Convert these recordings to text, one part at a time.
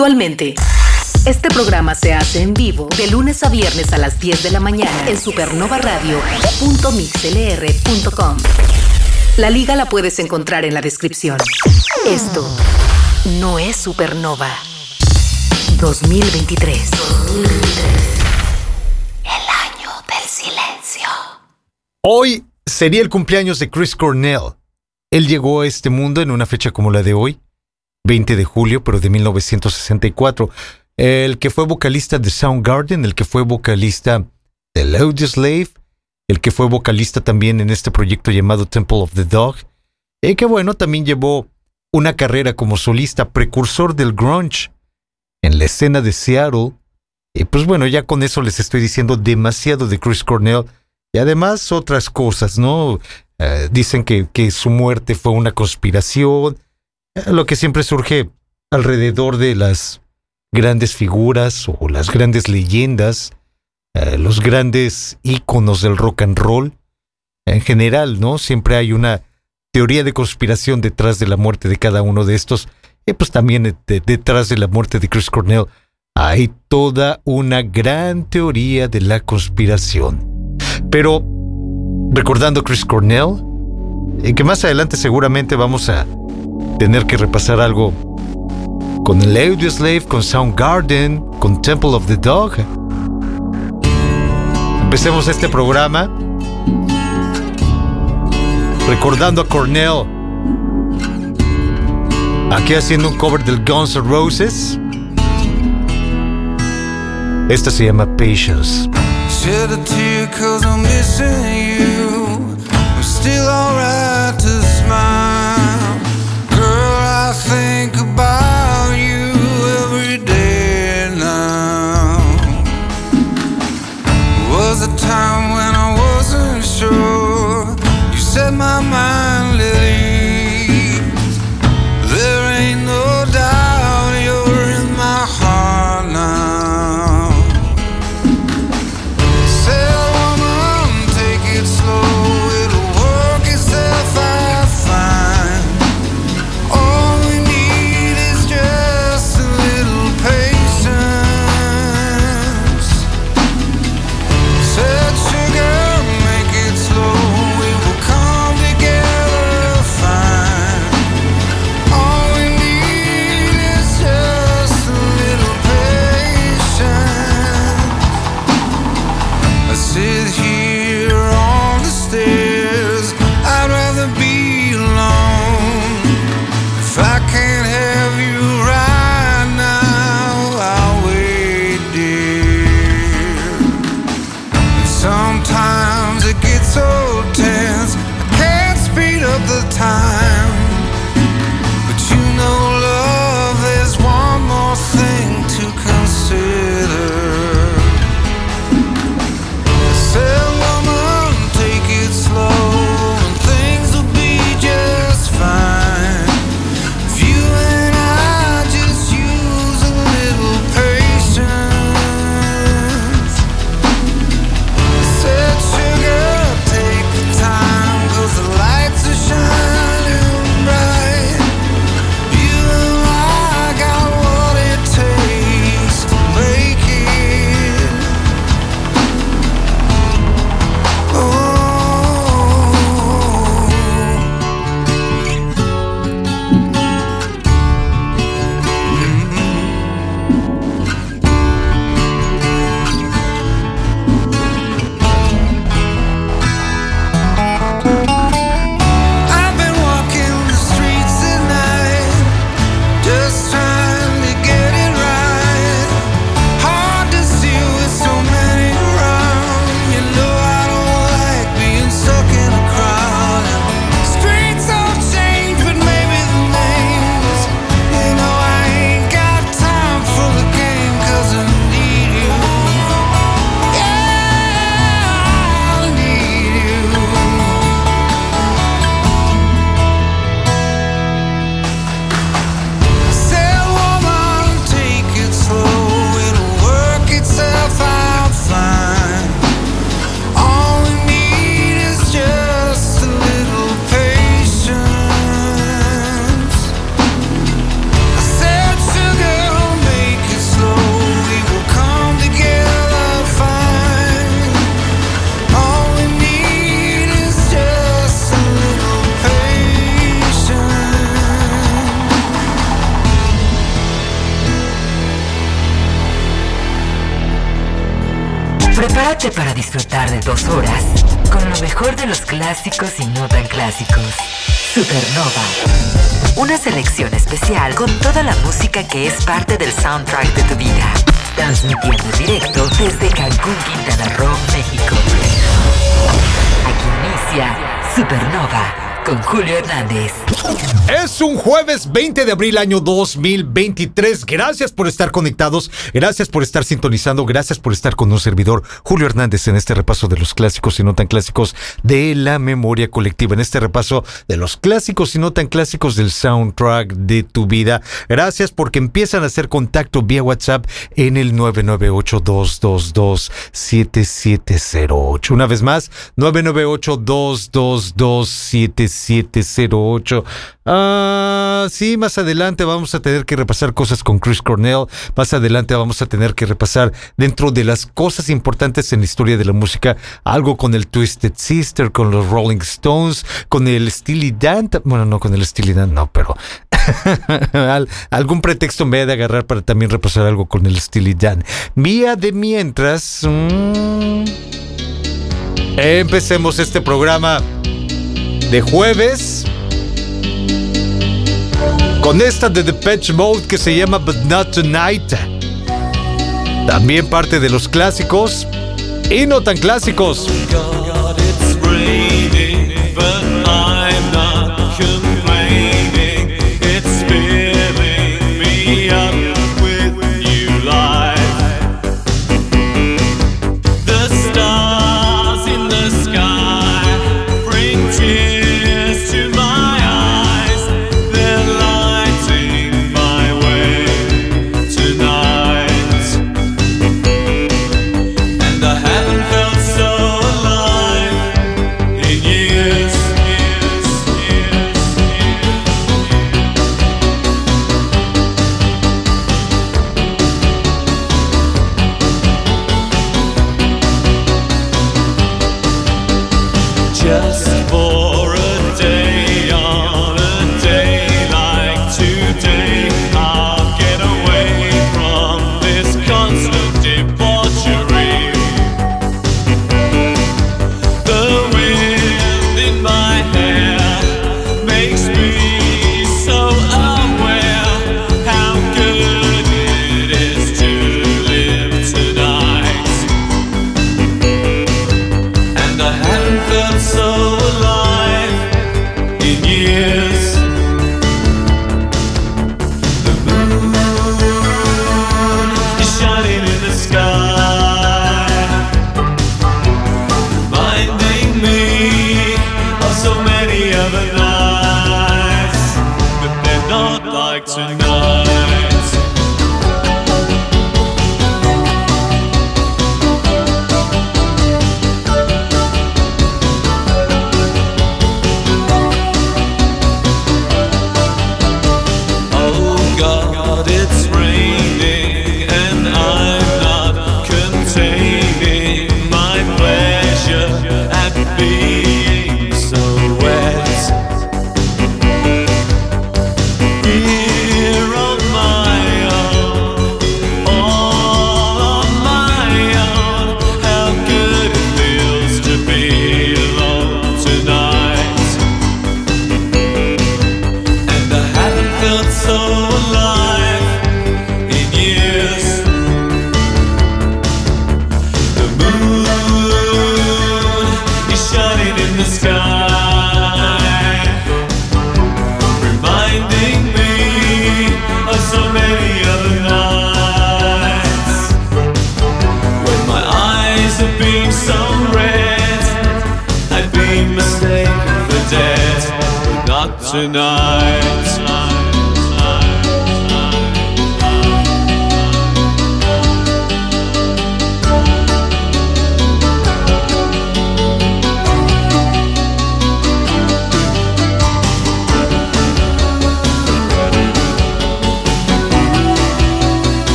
Actualmente, este programa se hace en vivo de lunes a viernes a las 10 de la mañana en supernovaradio.mixlr.com. La liga la puedes encontrar en la descripción. Esto no es Supernova 2023. 2023. El año del silencio. Hoy sería el cumpleaños de Chris Cornell. Él llegó a este mundo en una fecha como la de hoy, 20 de julio, pero de 1964. El que fue vocalista de Soundgarden, el que fue vocalista de Audioslave, el que fue vocalista también en este proyecto llamado Temple of the Dog, y que bueno, también llevó una carrera como solista precursor del grunge en la escena de Seattle. Y pues bueno, ya con eso les estoy diciendo demasiado de Chris Cornell y además otras cosas, ¿no? Eh, dicen que, que su muerte fue una conspiración, lo que siempre surge alrededor de las grandes figuras o las grandes leyendas, eh, los grandes íconos del rock and roll. En general, ¿no? Siempre hay una teoría de conspiración detrás de la muerte de cada uno de estos. Y pues también detrás de la muerte de Chris Cornell hay toda una gran teoría de la conspiración. Pero recordando Chris Cornell, y que más adelante seguramente vamos a tener que repasar algo con el Audioslave, con Soundgarden, con Temple of the Dog. Empecemos este programa recordando a Cornell. Aquí haciendo un cover del Guns N' Roses. Esta se llama Patience. Soundtrack jueves 20 de abril año 2023. Gracias por estar conectados, gracias por estar sintonizando, gracias por estar con un servidor Julio Hernández en este repaso de los clásicos y no tan clásicos de la memoria colectiva, en este repaso de los clásicos y no tan clásicos del soundtrack de tu vida. Gracias porque empiezan a hacer contacto vía WhatsApp en el 998-222-7708. Una vez más, 998-222-7708. 708. Sí, más adelante vamos a tener que repasar cosas con Chris Cornell. Más adelante vamos a tener que repasar dentro de las cosas importantes en la historia de la música, algo con el Twisted Sister, con los Rolling Stones, con el Steely Dan. Bueno, no con el Steely Dan, no, pero algún pretexto me he de agarrar para también repasar algo con el Steely Dan. Vía de mientras. Mm, empecemos este programa de jueves con esta de The Patch Mode que se llama But Not Tonight. También parte de los clásicos y no tan clásicos.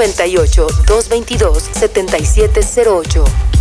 998-222-7708.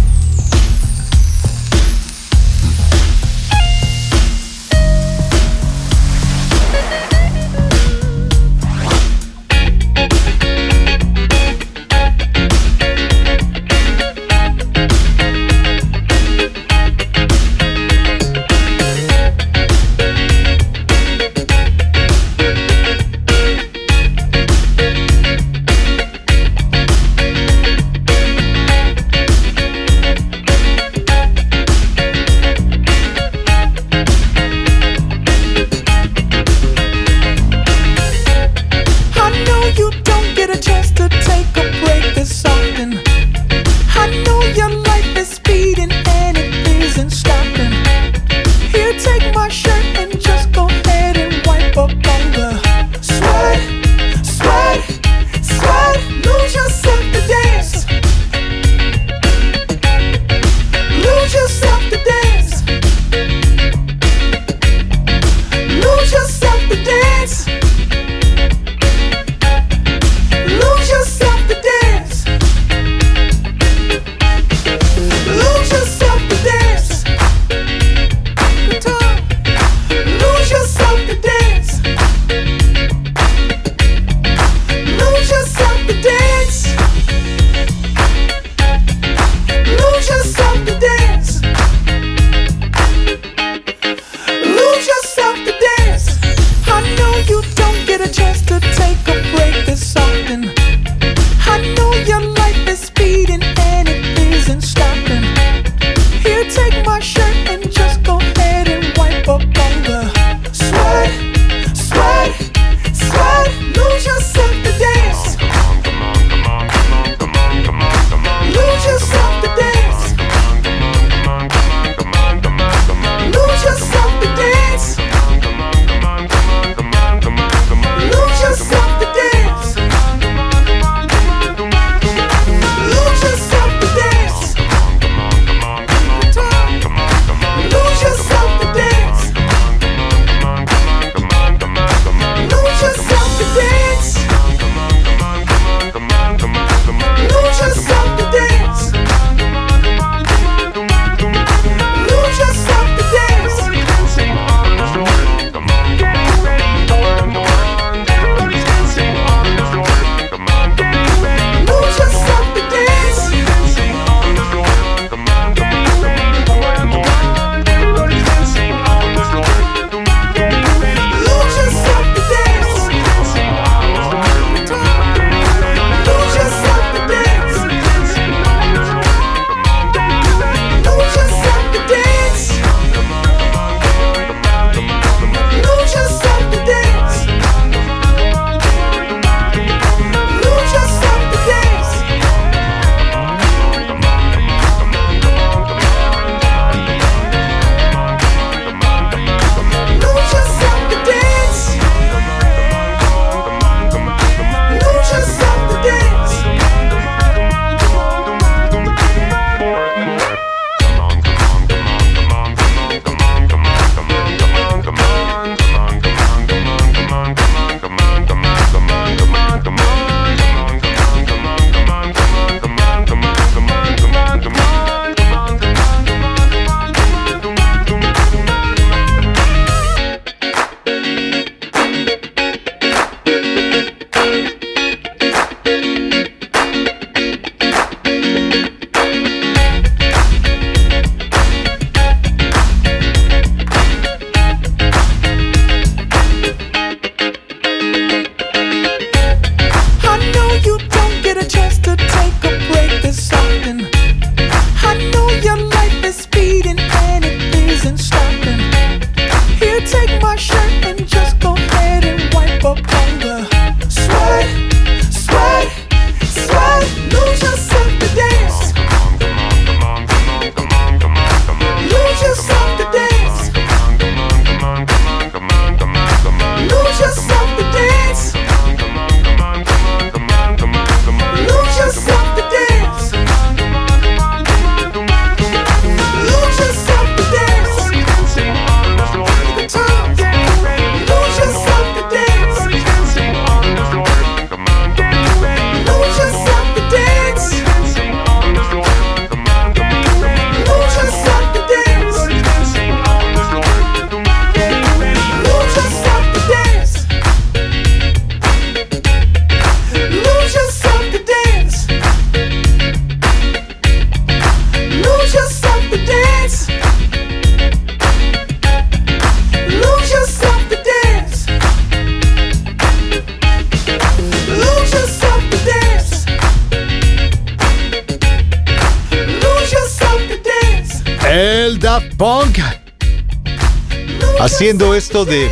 De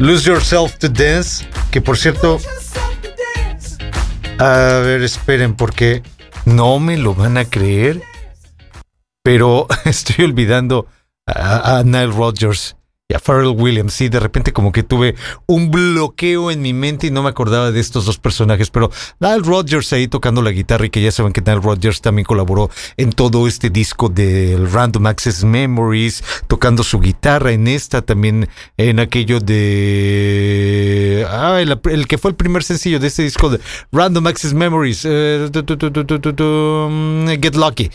Lose Yourself to Dance, que por cierto, a ver, esperen, porque no me lo van a creer, pero estoy olvidando a, a Nile Rodgers Pharrell Williams. Sí, de repente como que tuve un bloqueo en mi mente y no me acordaba de estos dos personajes, pero Nile Rodgers ahí tocando la guitarra y que ya saben que Nile Rodgers también colaboró en todo este disco del Random Access Memories, tocando su guitarra en esta, también en aquello de... Ah, el, que fue el primer sencillo de este disco de Random Access Memories, eh, Get Lucky.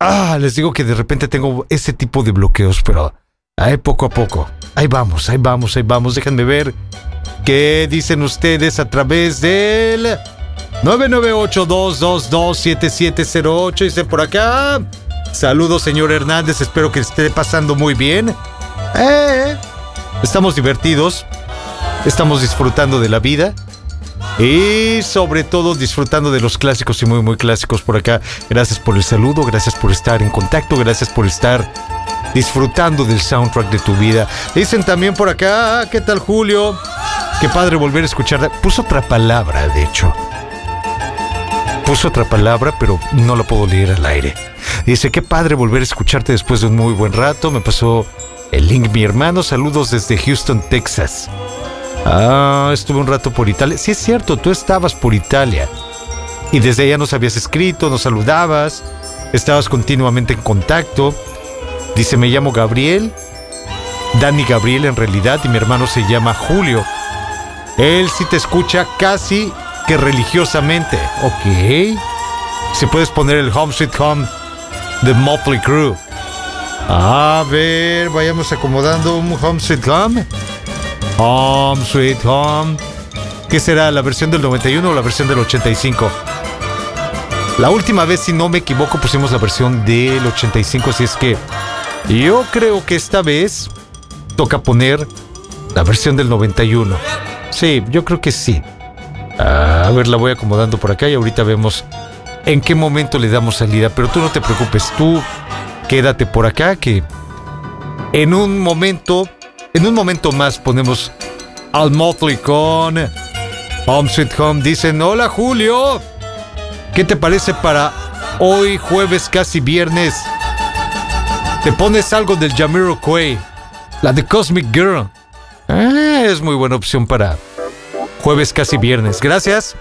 Ah, les digo que de repente tengo ese tipo de bloqueos, pero... Ahí poco a poco. Ahí vamos, ahí vamos, ahí vamos. Déjenme ver qué dicen ustedes a través del 998-222-7708. Dice por acá. Saludos, señor Hernández. Espero que esté pasando muy bien. Eh, estamos divertidos. Estamos disfrutando de la vida. Y sobre todo disfrutando de los clásicos y muy, muy clásicos por acá. Gracias por el saludo, gracias por estar en contacto, gracias por estar disfrutando del soundtrack de tu vida. Dicen también por acá, ah, ¿qué tal Julio? Qué padre volver a escuchar. Puso otra palabra, de hecho. Puso otra palabra, pero no la puedo leer al aire. Dice, qué padre volver a escucharte después de un muy buen rato. Me pasó el link mi hermano. Saludos desde Houston, Texas. Ah, estuve un rato por Italia. Sí es cierto, tú estabas por Italia. Y desde allá nos habías escrito, nos saludabas, estabas continuamente en contacto. Dice, me llamo Gabriel, Dani Gabriel en realidad, y mi hermano se llama Julio. Él sí te escucha casi que religiosamente. Ok. Si puedes poner el Home Sweet Home de Motley Crue. A ver, vayamos acomodando un Home Sweet Home. Home Sweet Home. ¿Qué será? ¿La versión del 91 o la versión del 85? La última vez, si no me equivoco, pusimos la versión del 85, así es que yo creo que esta vez toca poner la versión del 91. Sí, yo creo que sí. A ver, la voy acomodando por acá y ahorita vemos en qué momento le damos salida. Pero tú no te preocupes, tú quédate por acá que en un momento, en un momento más ponemos al Motley con Home Sweet Home. Dicen, hola Julio, ¿qué te parece para hoy jueves casi viernes? Te pones algo del Jamiroquai, la de Cosmic Girl. Ah, es muy buena opción para jueves casi viernes. Gracias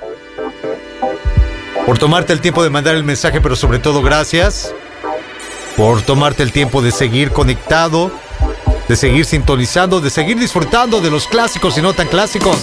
por tomarte el tiempo de mandar el mensaje, pero sobre todo gracias por tomarte el tiempo de seguir conectado, de seguir sintonizando, de seguir disfrutando de los clásicos y no tan clásicos.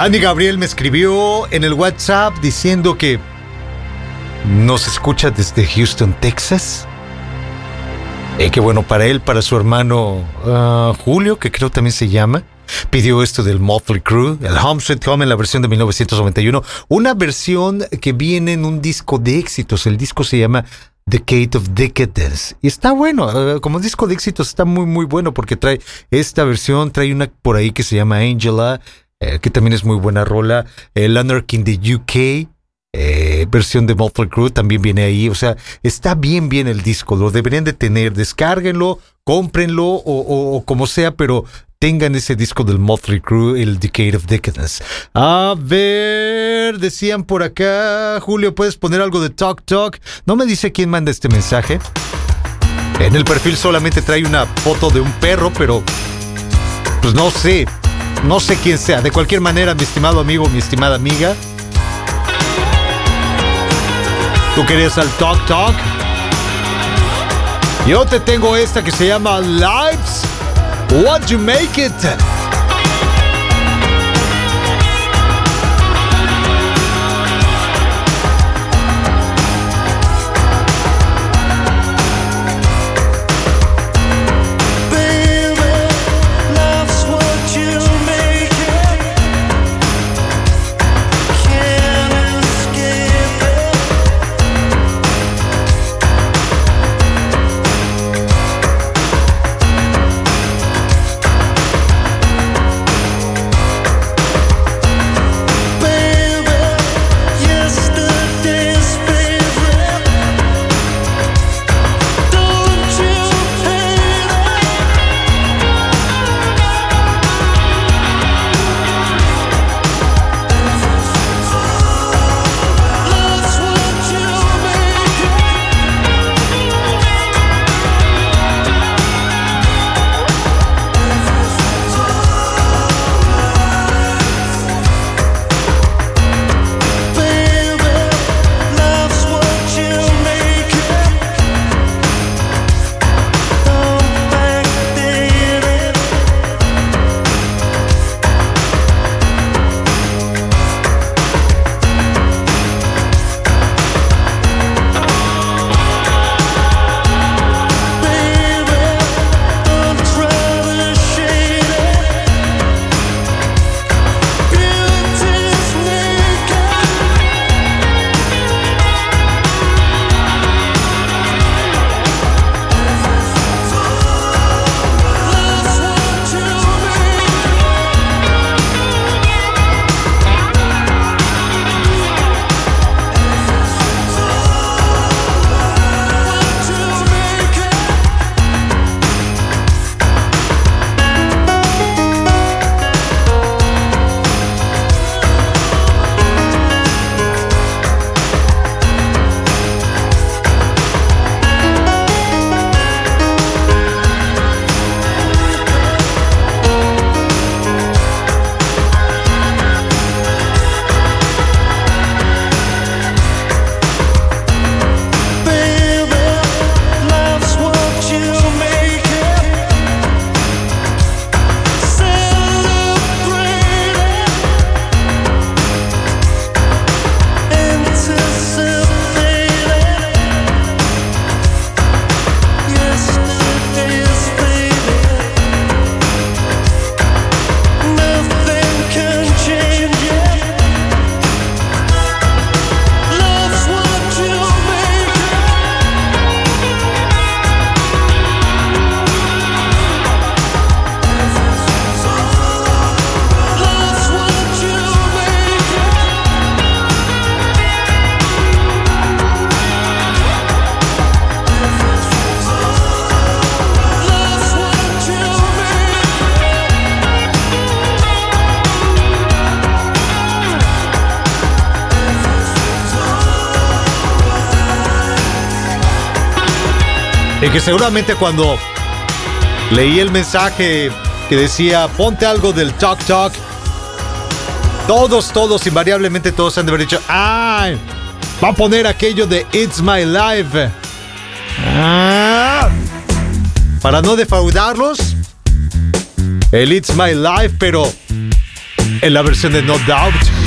Dani Gabriel me escribió en el WhatsApp diciendo que nos escucha desde Houston, Texas. Eh, qué bueno para él, para su hermano ah, Julio, que creo también se llama. Pidió esto del Motley Crue, el Home Sweet Home en la versión de 1991. Una versión que viene en un disco de éxitos. El disco se llama Decade of Decadence. Y está bueno, eh, como disco de éxitos está muy muy bueno porque trae esta versión, trae una por ahí que se llama Angela, eh, que también es muy buena rola. El Anarchy in the UK, eh, versión de Motley Crue también viene ahí. O sea, está bien bien el disco, lo deberían de tener. Descárguenlo, cómprenlo o como sea, pero tengan ese disco del Motley Crue, el Decade of Decadence. A ver, decían por acá, Julio, ¿puedes poner algo de Talk Talk? No me dice quién manda este mensaje. En el perfil solamente trae una foto de un perro, pero pues no sé, no sé quién sea. De cualquier manera, mi estimado amigo, mi estimada amiga. ¿Tú querías al Talk Talk? Yo te tengo esta que se llama Lives What You Make It. Seguramente cuando leí el mensaje que decía ponte algo del Talk Talk, todos, todos, invariablemente todos han de haber dicho, ¡ay! Va a poner aquello de It's My Life. Ah, para no defraudarlos, el It's My Life, pero en la versión de No Doubt.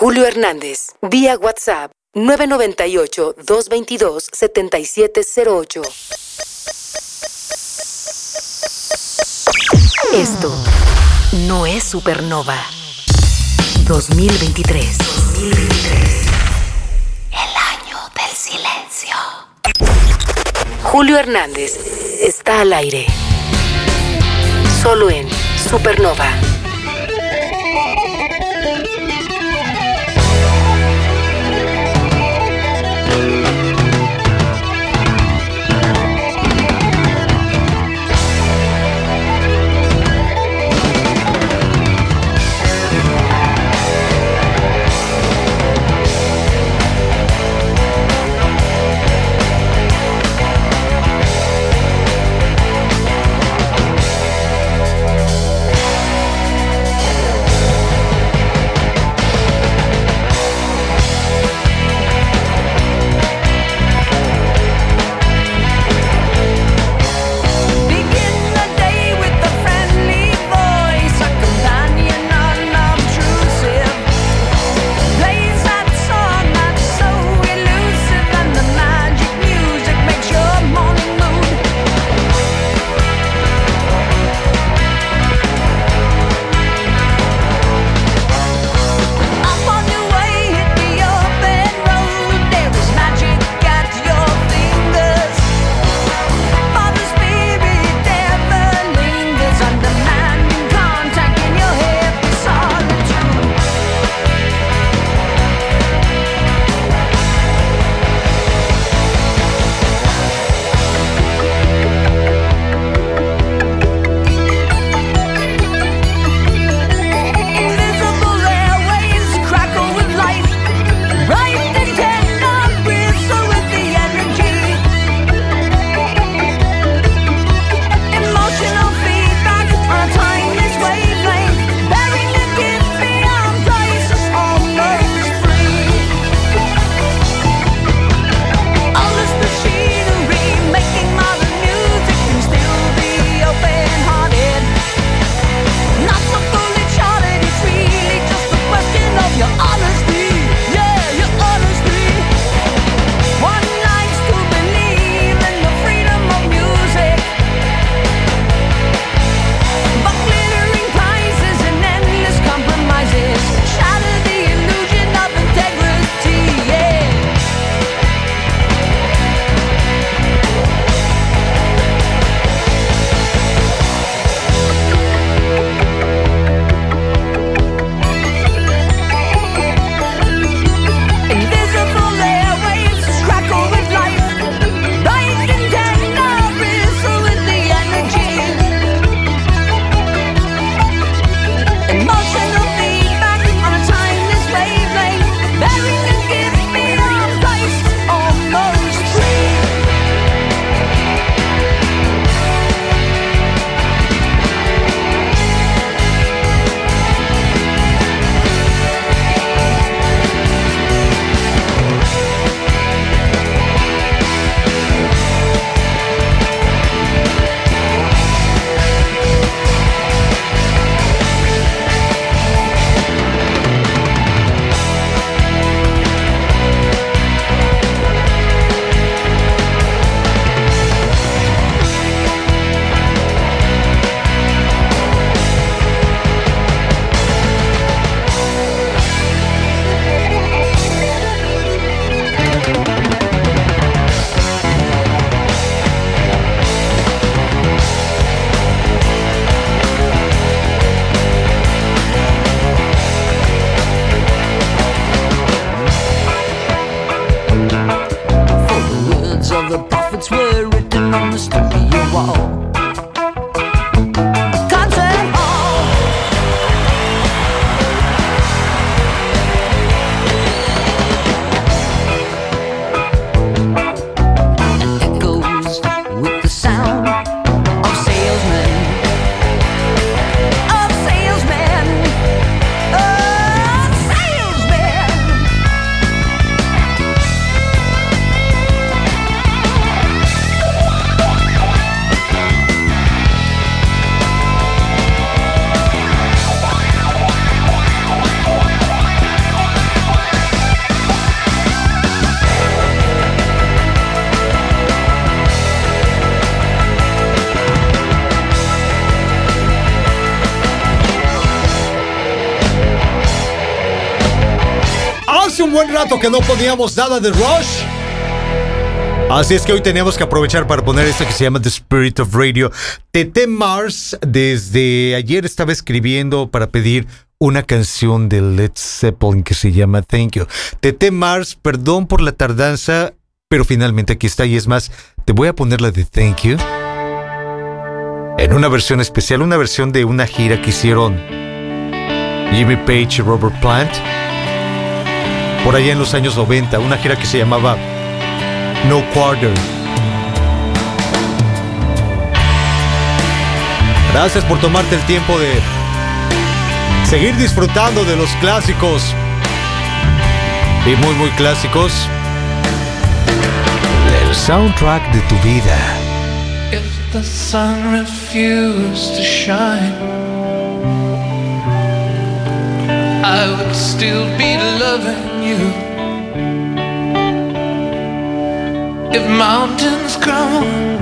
Julio Hernández, vía WhatsApp 998-222-7708. Esto no es Supernova 2023. 2023. El año del silencio. Julio Hernández está al aire. Solo en Supernova que no poníamos nada de Rush. Así es que hoy tenemos que aprovechar para poner esto que se llama The Spirit of Radio. Tete Mars desde ayer estaba escribiendo para pedir una canción de Led Zeppelin que se llama Thank You. Tete Mars, perdón por la tardanza, pero finalmente aquí está y es más, te voy a poner la de Thank You en una versión especial, una versión de una gira que hicieron Jimmy Page y Robert Plant por allá en los años 90, una gira que se llamaba No Quarter. Gracias por tomarte el tiempo de seguir disfrutando de los clásicos y muy muy clásicos del soundtrack de tu vida. If the sun refused to shine, I would still be loving you. If mountains crumble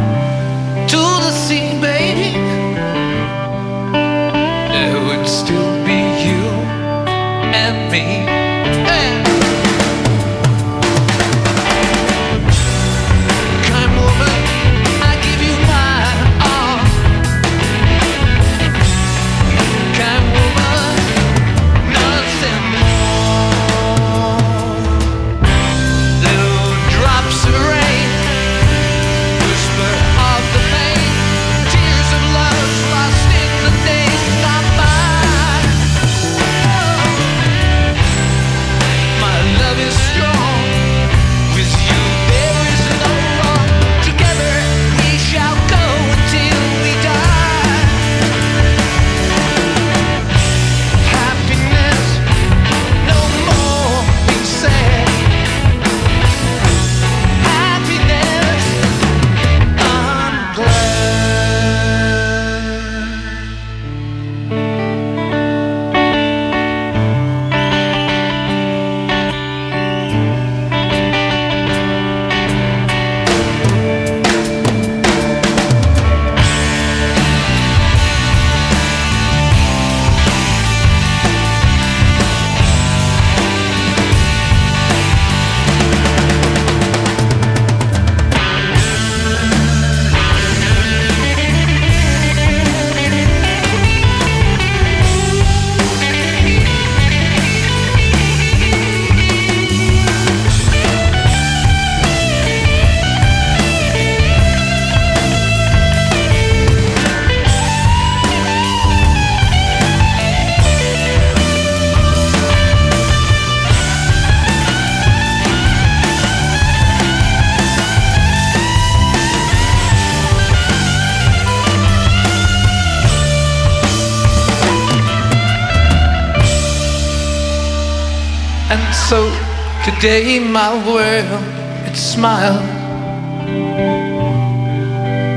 today my world it smiled.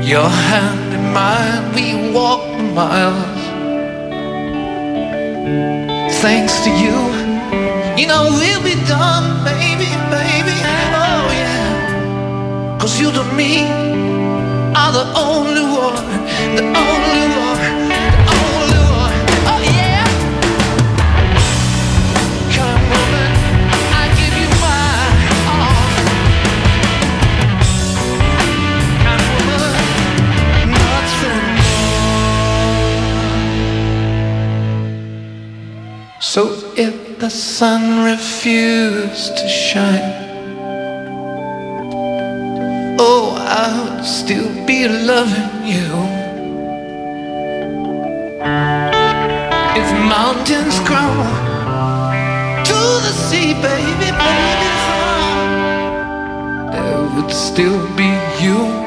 Your hand in mine, we walk the miles. Thanks to you, you know we'll be done, baby, baby. Oh yeah, cause you to me are the only one, the only one, the sun refused to shine, oh, I would still be loving you. If mountains crumble to the sea, baby, baby, there would still be you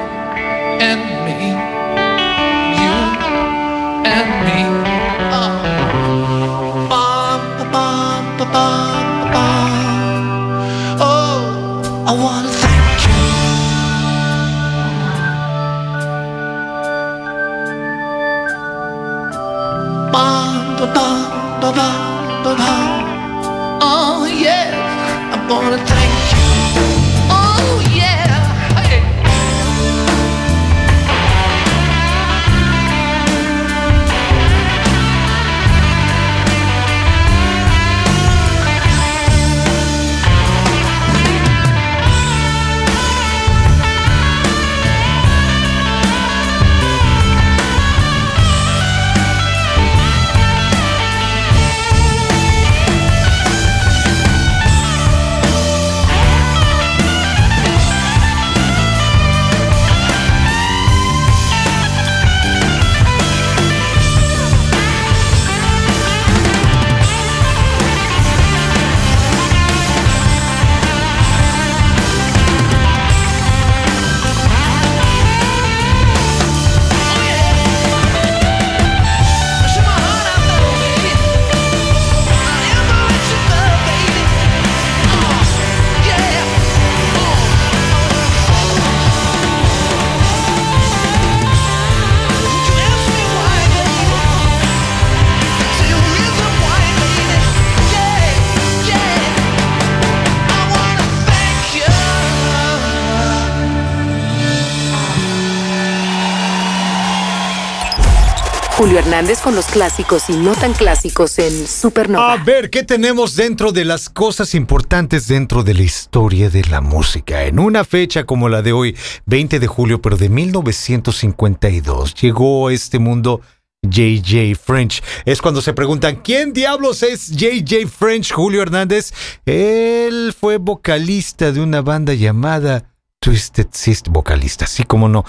Hernández con los clásicos y no tan clásicos en Supernova. A ver, ¿qué tenemos dentro de las cosas importantes dentro de la historia de la música? En una fecha como la de hoy, 20 de julio, pero de 1952, llegó a este mundo JJ French. Es cuando se preguntan, ¿quién diablos es JJ French, Julio Hernández? Él fue vocalista de una banda llamada Twisted Sister. Vocalista, sí, como no.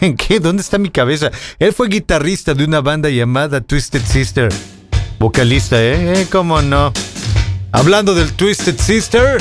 ¿En qué? ¿Dónde está mi cabeza? Él fue guitarrista de una banda llamada Twisted Sister. Vocalista, ¿eh? ¿Cómo no? Hablando del Twisted Sister.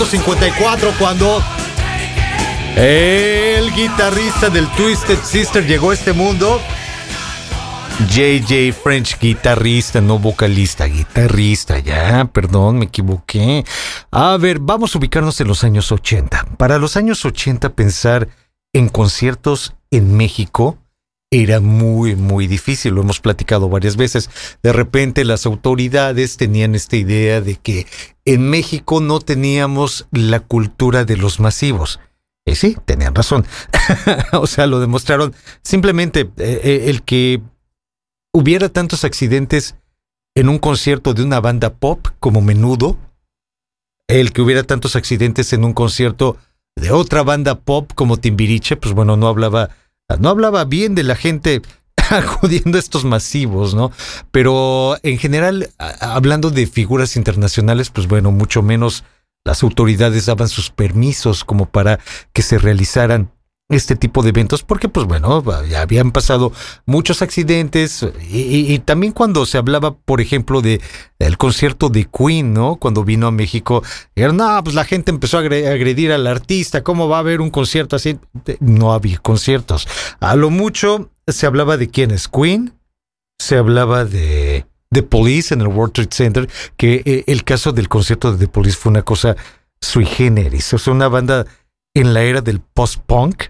1954 cuando el guitarrista del Twisted Sister llegó a este mundo. JJ French, guitarrista, no vocalista, guitarrista, ya, perdón, me equivoqué. A ver, vamos a ubicarnos en los años 80. Para los años 80 pensar en conciertos en México era muy, muy difícil, lo hemos platicado varias veces. De repente las autoridades tenían esta idea de que en México no teníamos la cultura de los masivos. Y sí, tenían razón. o sea, lo demostraron. Simplemente eh, eh, el que hubiera tantos accidentes en un concierto de una banda pop como menudo, el que hubiera tantos accidentes en un concierto de otra banda pop como Timbiriche, pues bueno, no hablaba, no hablaba bien de la gente acudiendo a estos masivos, ¿no? Pero en general, hablando de figuras internacionales, pues bueno, mucho menos las autoridades daban sus permisos como para que se realizaran este tipo de eventos porque pues bueno, ya habían pasado muchos accidentes y, y- y también cuando se hablaba, por ejemplo, de el concierto de Queen, ¿no? Cuando vino a México, era, no, pues la gente empezó a agre- agredir al artista, ¿cómo va a haber un concierto así? No había conciertos. A lo mucho se hablaba de quién es Queen, se hablaba de The Police en el World Trade Center, que eh, el caso del concierto de The Police fue una cosa sui generis, o sea, una banda en la era del post-punk,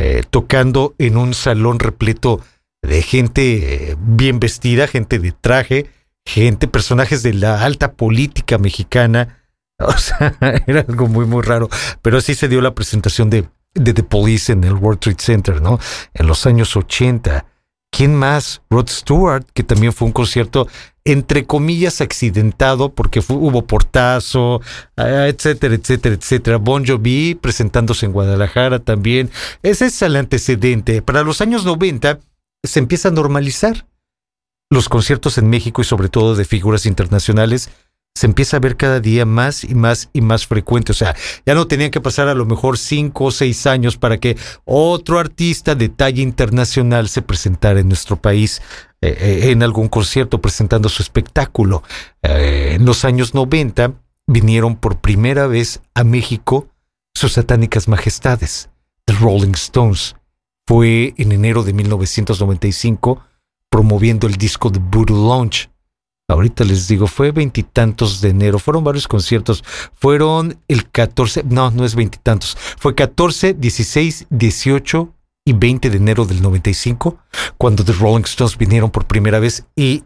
eh, tocando en un salón repleto de gente eh, bien vestida, gente de traje, gente, personajes de la alta política mexicana. O sea, era algo muy, muy raro. Pero así se dio la presentación de, de The Police en el World Trade Center, ¿no? En los años 80. ¿Quién más? Rod Stewart, que también fue un concierto entre comillas accidentado porque hubo portazo, ah, etcétera, etcétera, etcétera. Bon Jovi presentándose en Guadalajara también. Ese es el antecedente. Para los años 90 se empieza a normalizar los conciertos en México y sobre todo de figuras internacionales se empieza a ver cada día más y más y más frecuente. O sea, ya no tenían que pasar a lo mejor cinco o seis años para que otro artista de talla internacional se presentara en nuestro país eh, en algún concierto presentando su espectáculo. Eh, en los años 90 vinieron por primera vez a México sus satánicas majestades, The Rolling Stones. Fue en enero de 1995 promoviendo el disco de Voodoo Lounge. Ahorita les digo, fue veintitantos de enero, fueron varios conciertos, fueron el 14, no, no es veintitantos, fue 14, 16, 18 y 20 de enero del 95, cuando The Rolling Stones vinieron por primera vez y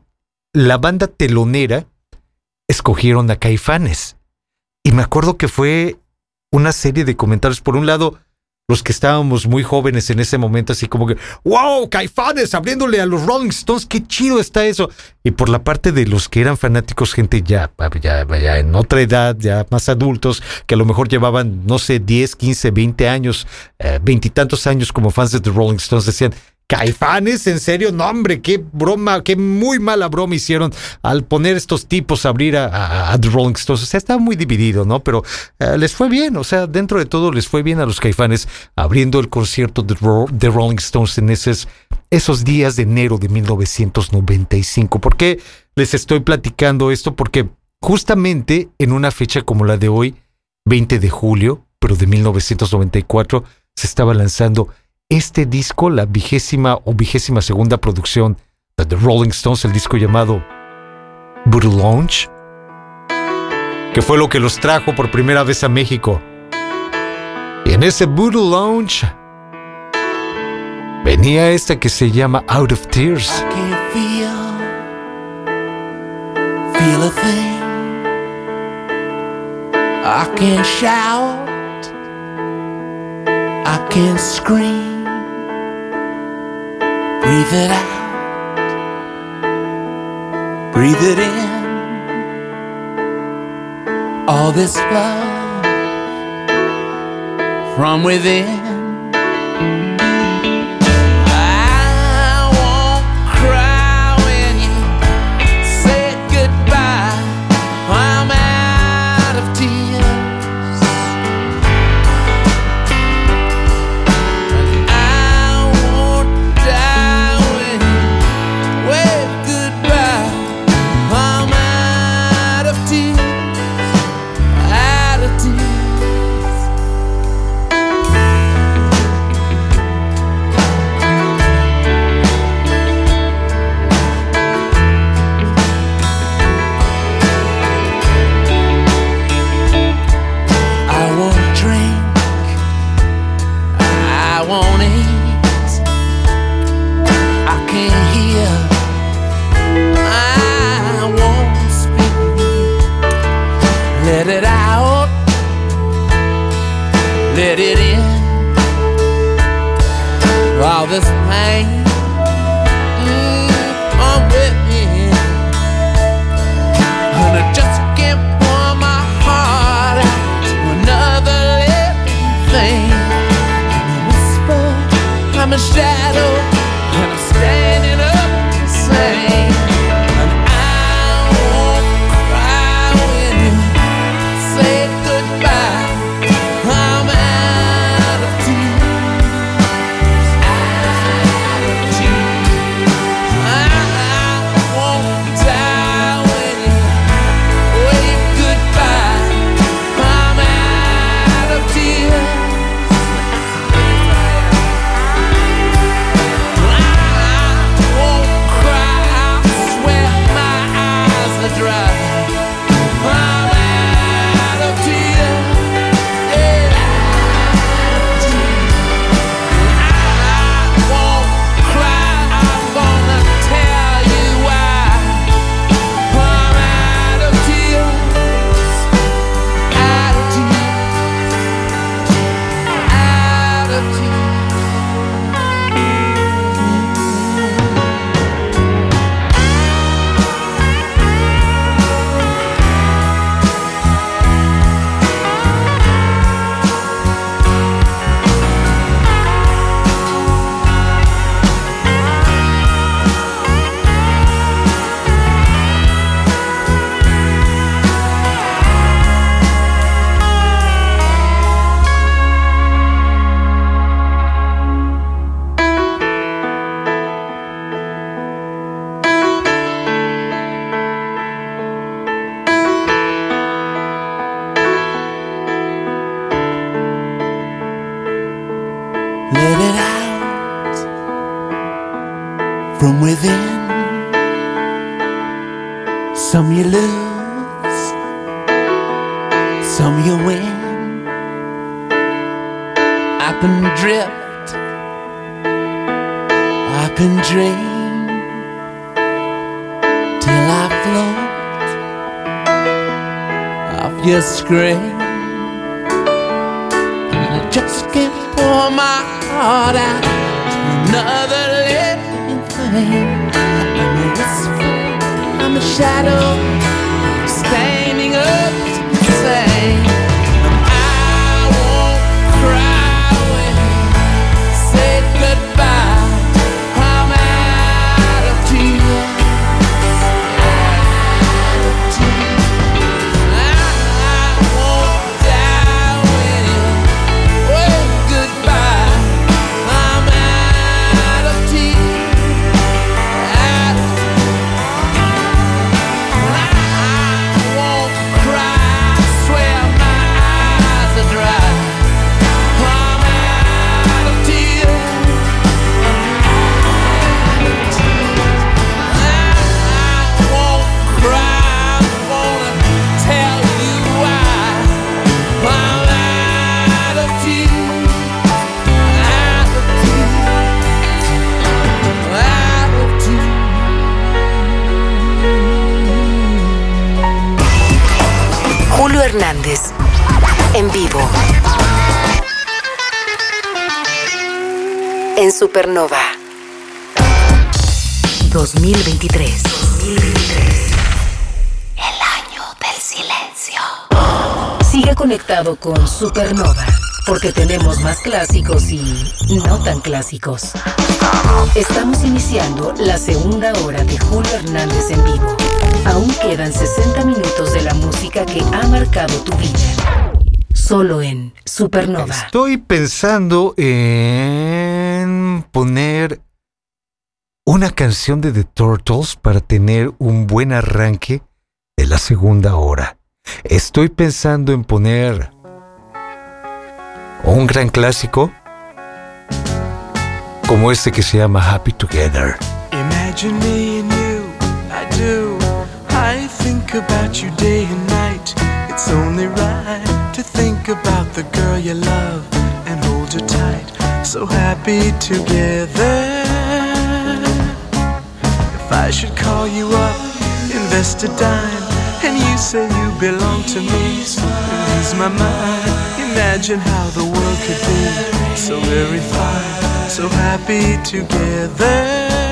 la banda telonera escogieron a Caifanes. Y me acuerdo que fue una serie de comentarios, por un lado, los que estábamos muy jóvenes en ese momento, así como que, wow, Caifanes abriéndole a los Rolling Stones, qué chido está eso. Y por la parte de los que eran fanáticos, gente ya, ya, ya en otra edad, ya más adultos, que a lo mejor llevaban, no sé, 10, 15, 20 años, eh, veintitantos años como fans de The Rolling Stones, decían, Caifanes, en serio, no hombre, qué broma, qué muy mala broma hicieron al poner estos tipos a abrir a, The Rolling Stones. O sea, estaba muy dividido, ¿no? Pero eh, les fue bien, o sea, dentro de todo les fue bien a los Caifanes abriendo el concierto de, Ro- Rolling Stones en esos, esos días de enero de 1995. ¿Por qué les estoy platicando esto? Porque justamente en una fecha como la de hoy, 20 de julio, pero de 1994, se estaba lanzando este disco, la vigésima o vigésima segunda producción de The Rolling Stones, el disco llamado Voodoo Lounge, que fue lo que los trajo por primera vez a México. Y en ese Voodoo Lounge venía esta que se llama Out of Tears. feel, a thing. I can't shout, I can't scream. Breathe it out, breathe it in. All this love from within. Let it out from within. Some you lose, some you win. Up and drift, up and dream till I float off your screen. And I just can't pour my heart out to another living thing. I'm a whisper, I'm a shadow, standing up to say. Supernova. 2023. 2023. El año del silencio. Sigue conectado con Supernova. Porque tenemos más clásicos y no tan clásicos. Estamos iniciando la segunda hora de Julio Hernández en vivo. Aún quedan 60 minutos de la música que ha marcado tu vida. Solo en Supernova. Estoy pensando en poner una canción de The Turtles para tener un buen arranque de la segunda hora. Estoy pensando en poner un gran clásico como este que se llama Happy Together. Imagine me and you, I do. I think about you day and night. It's only right to think about the girl you love and hold her tight. So happy together. I should call you up, invest a dime, and you say you belong to me, lose my mind. Imagine how the world could be so very fine, so happy together.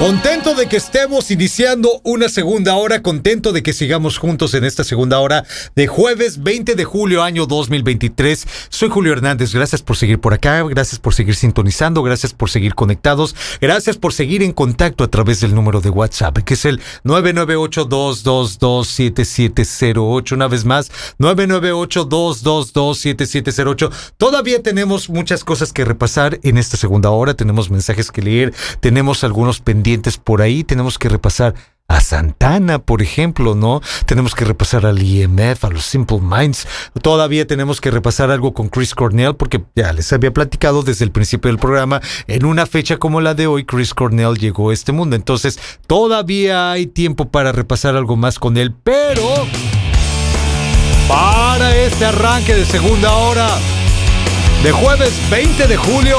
Contento de que estemos iniciando una segunda hora, contento de que sigamos juntos en esta segunda hora de jueves 20 de julio año 2023. Soy Julio Hernández, gracias por seguir por acá, gracias por seguir sintonizando, gracias por seguir conectados, gracias por seguir en contacto a través del número de WhatsApp, que es el 998-222-7708. Una vez más, 998-222-7708. Todavía tenemos muchas cosas que repasar en esta segunda hora, tenemos mensajes que leer, tenemos algunos pendientes por ahí, tenemos que repasar a Santana, por ejemplo, ¿no? Tenemos que repasar al IMF, a los Simple Minds. Todavía tenemos que repasar algo con Chris Cornell, porque ya les había platicado desde el principio del programa, en una fecha como la de hoy, Chris Cornell llegó a este mundo. Entonces, todavía hay tiempo para repasar algo más con él, pero para este arranque de segunda hora, de jueves 20 de julio,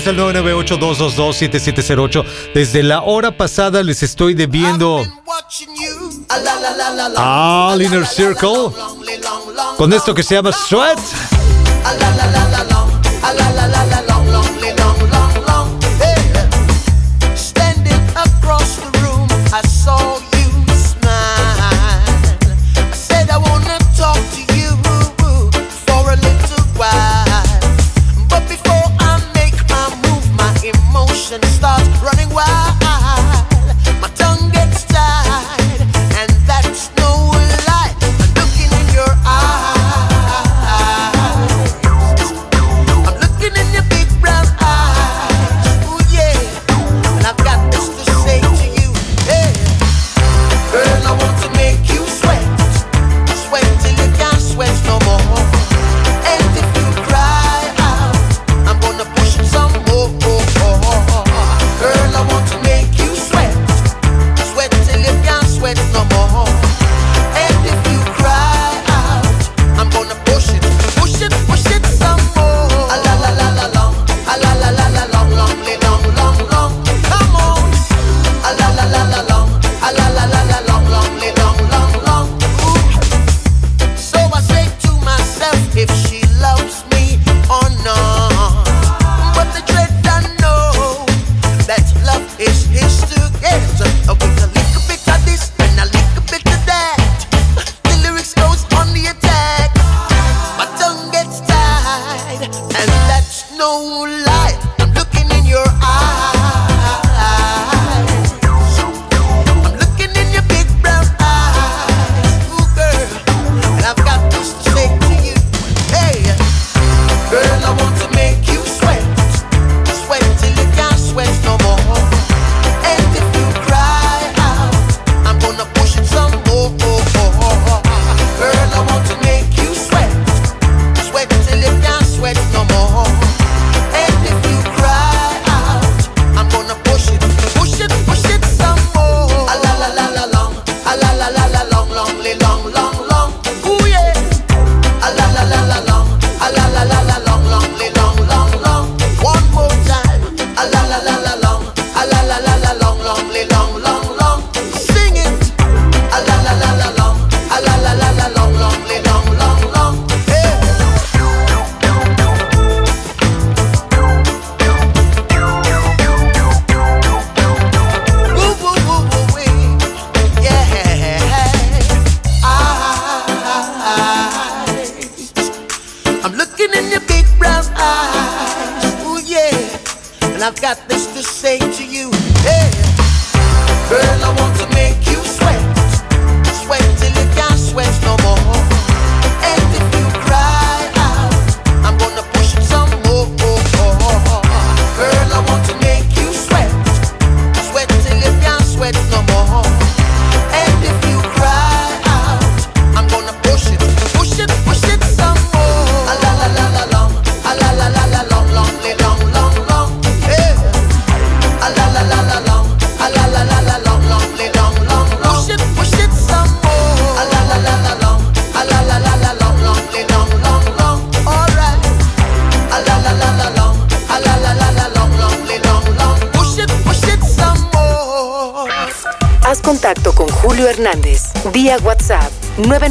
través del 998-222-7708. Desde la hora pasada les estoy debiendo al Inner Circle con esto que se llama Sweat.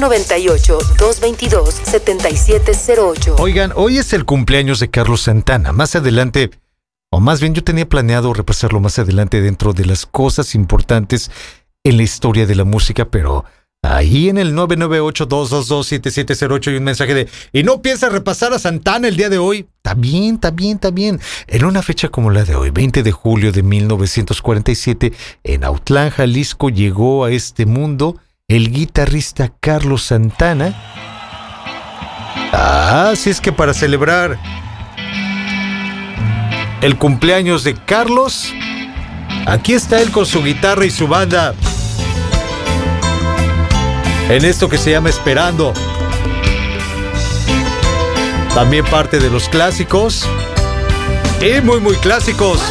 998-222-7708. Oigan, hoy es el cumpleaños de Carlos Santana. Más adelante, o más bien yo tenía planeado repasarlo más adelante dentro de las cosas importantes en la historia de la música, pero ahí en el 998-222-7708 hay un mensaje de ¿Y no piensas repasar a Santana el día de hoy? Está bien, está bien, está bien. En una fecha como la de hoy, 20 de julio de 1947, en Autlán, Jalisco, llegó a este mundo el guitarrista Carlos Santana. Ah, sí es que para celebrar el cumpleaños de Carlos, aquí está él con su guitarra y su banda. En esto que se llama Esperando. También parte de los clásicos. Y muy, muy clásicos.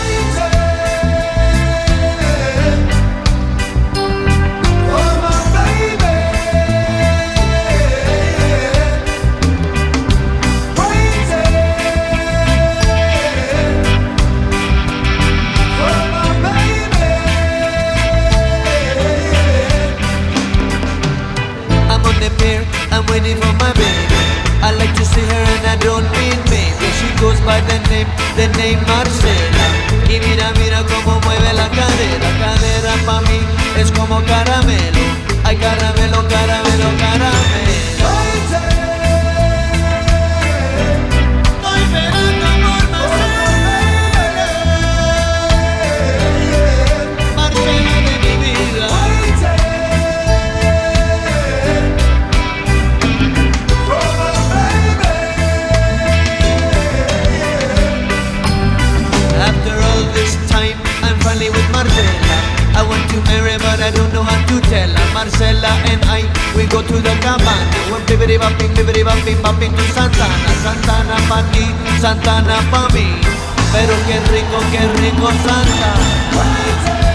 The name Marcela. Y mira, mira cómo mueve la cadera. Cadera pa' mí es como caramelo. Ay, caramelo, caramelo, caramelo. And I, we go to the cabana. We're bibbidi bopping, bibbidi bopping, bopping to Santana. Santana pa' ti, Santana pa' mí. Pero qué rico, qué rico Santa.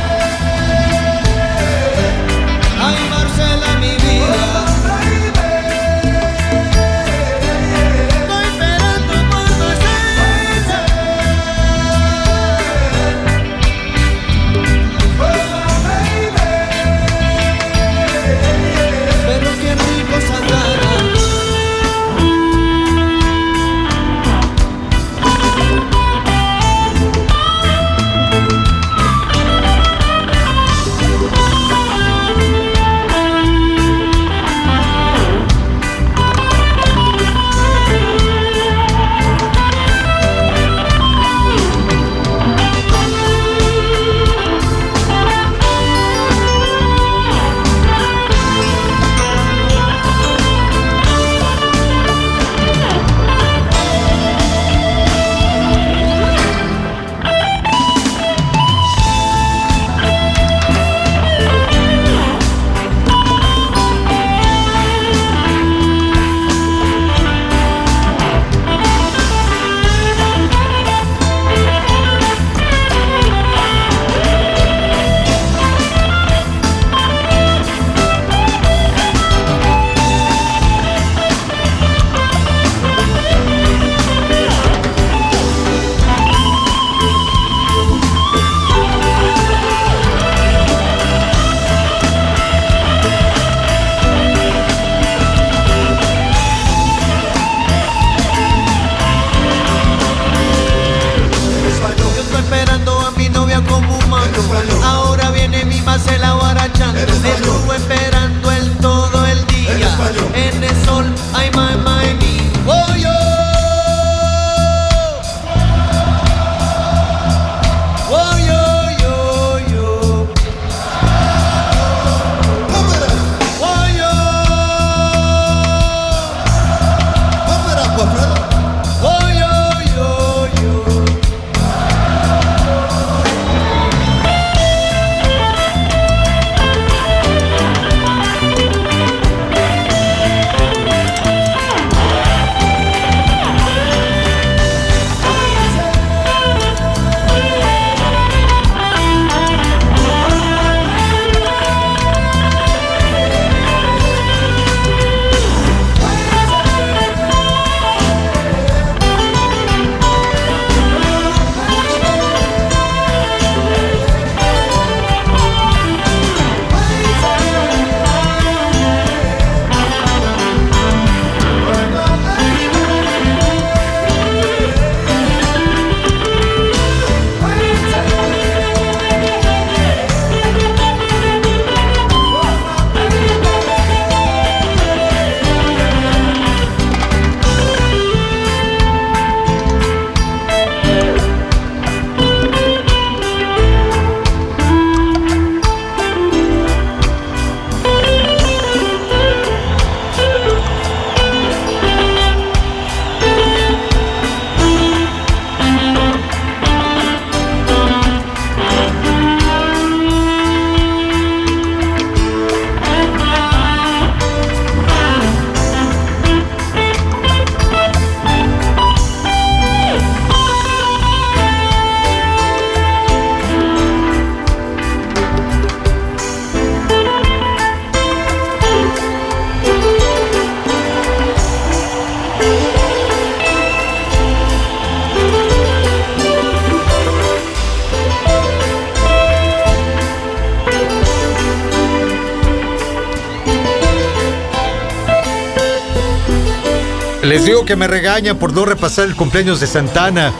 digo que me regañan por no repasar el cumpleaños de Santana.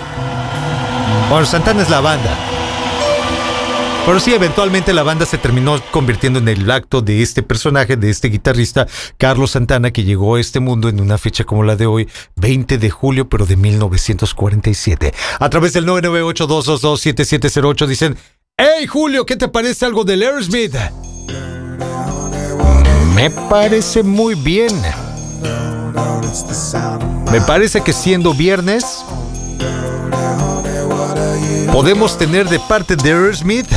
Bueno, Santana es la banda. Pero sí, eventualmente la banda se terminó convirtiendo en el acto de este personaje, de este guitarrista, Carlos Santana, que llegó a este mundo en una fecha como la de hoy, 20 de julio, pero de 1947. A través del 998-222-7708 dicen, ¡Hey Julio, ¿qué te parece algo del Aerosmith? Me parece muy bien. Me parece que siendo viernes, podemos tener de parte de Aerosmith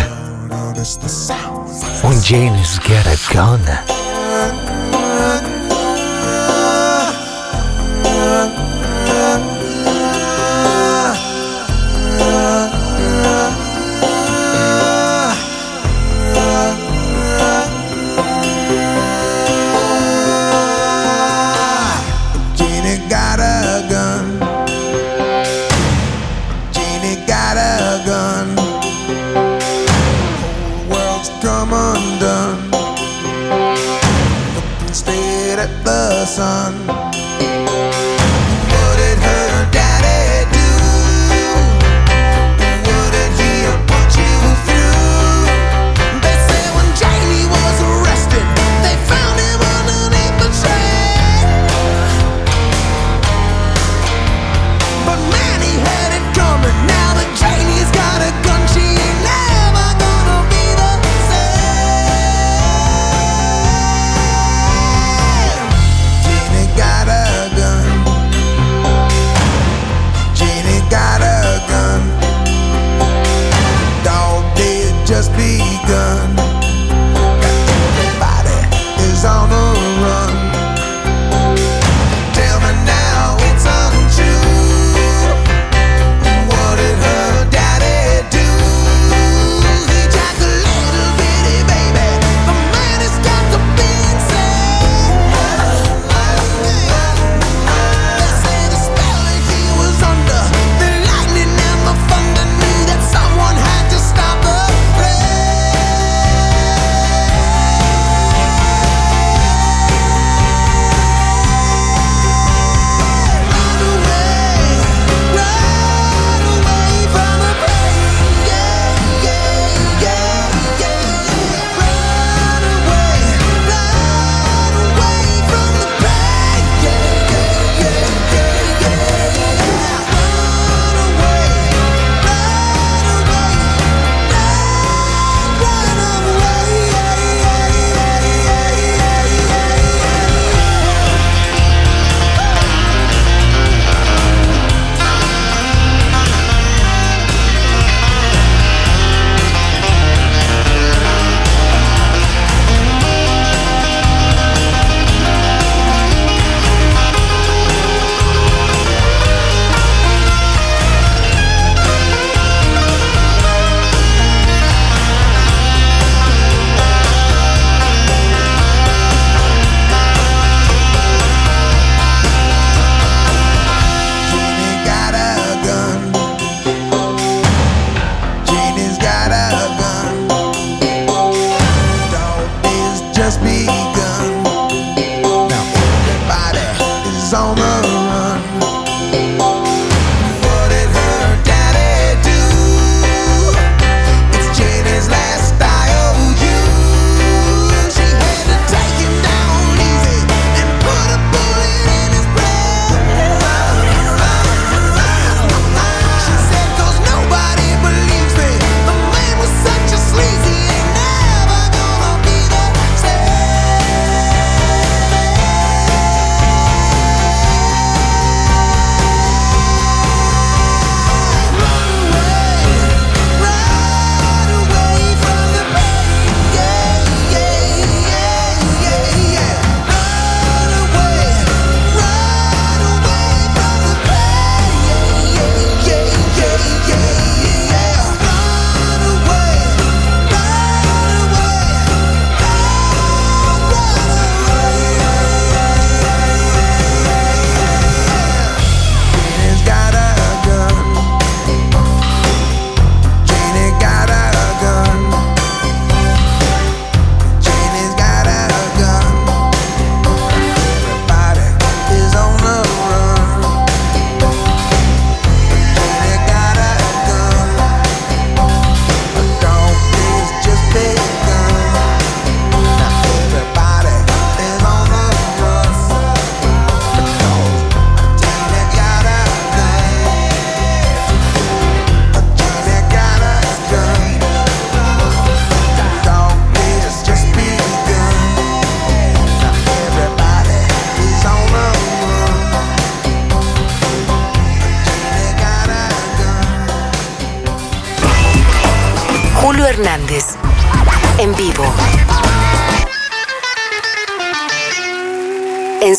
un James Get.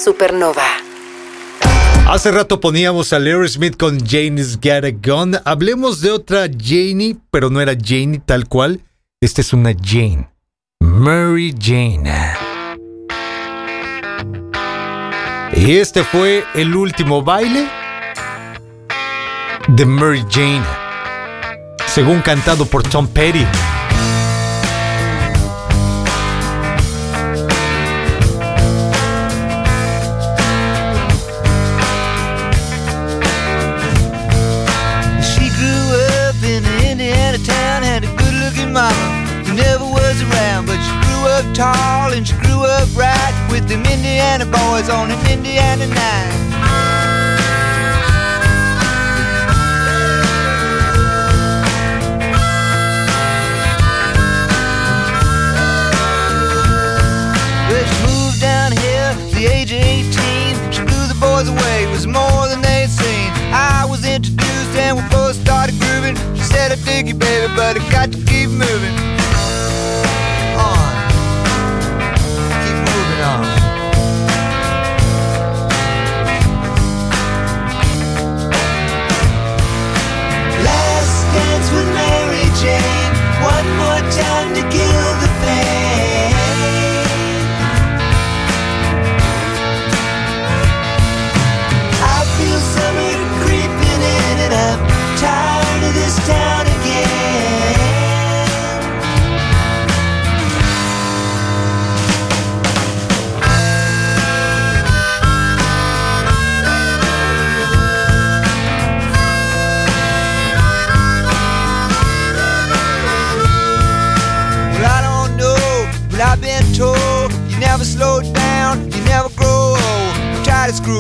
Supernova. Hace rato poníamos a Larry Smith con Janie's Got a Gun. Hablemos de otra Janie, pero no era Janie tal cual. Esta es una Jane. Mary Jane. Y este fue el último baile de Mary Jane, según cantado por Tom Petty. Tall and she grew up right with them Indiana boys on an Indiana night. But she moved down here at the age of 18. She blew the boys away, it was more than they'd seen. I was introduced and we both started grooving. She said, I dig you, baby, but I got to keep moving.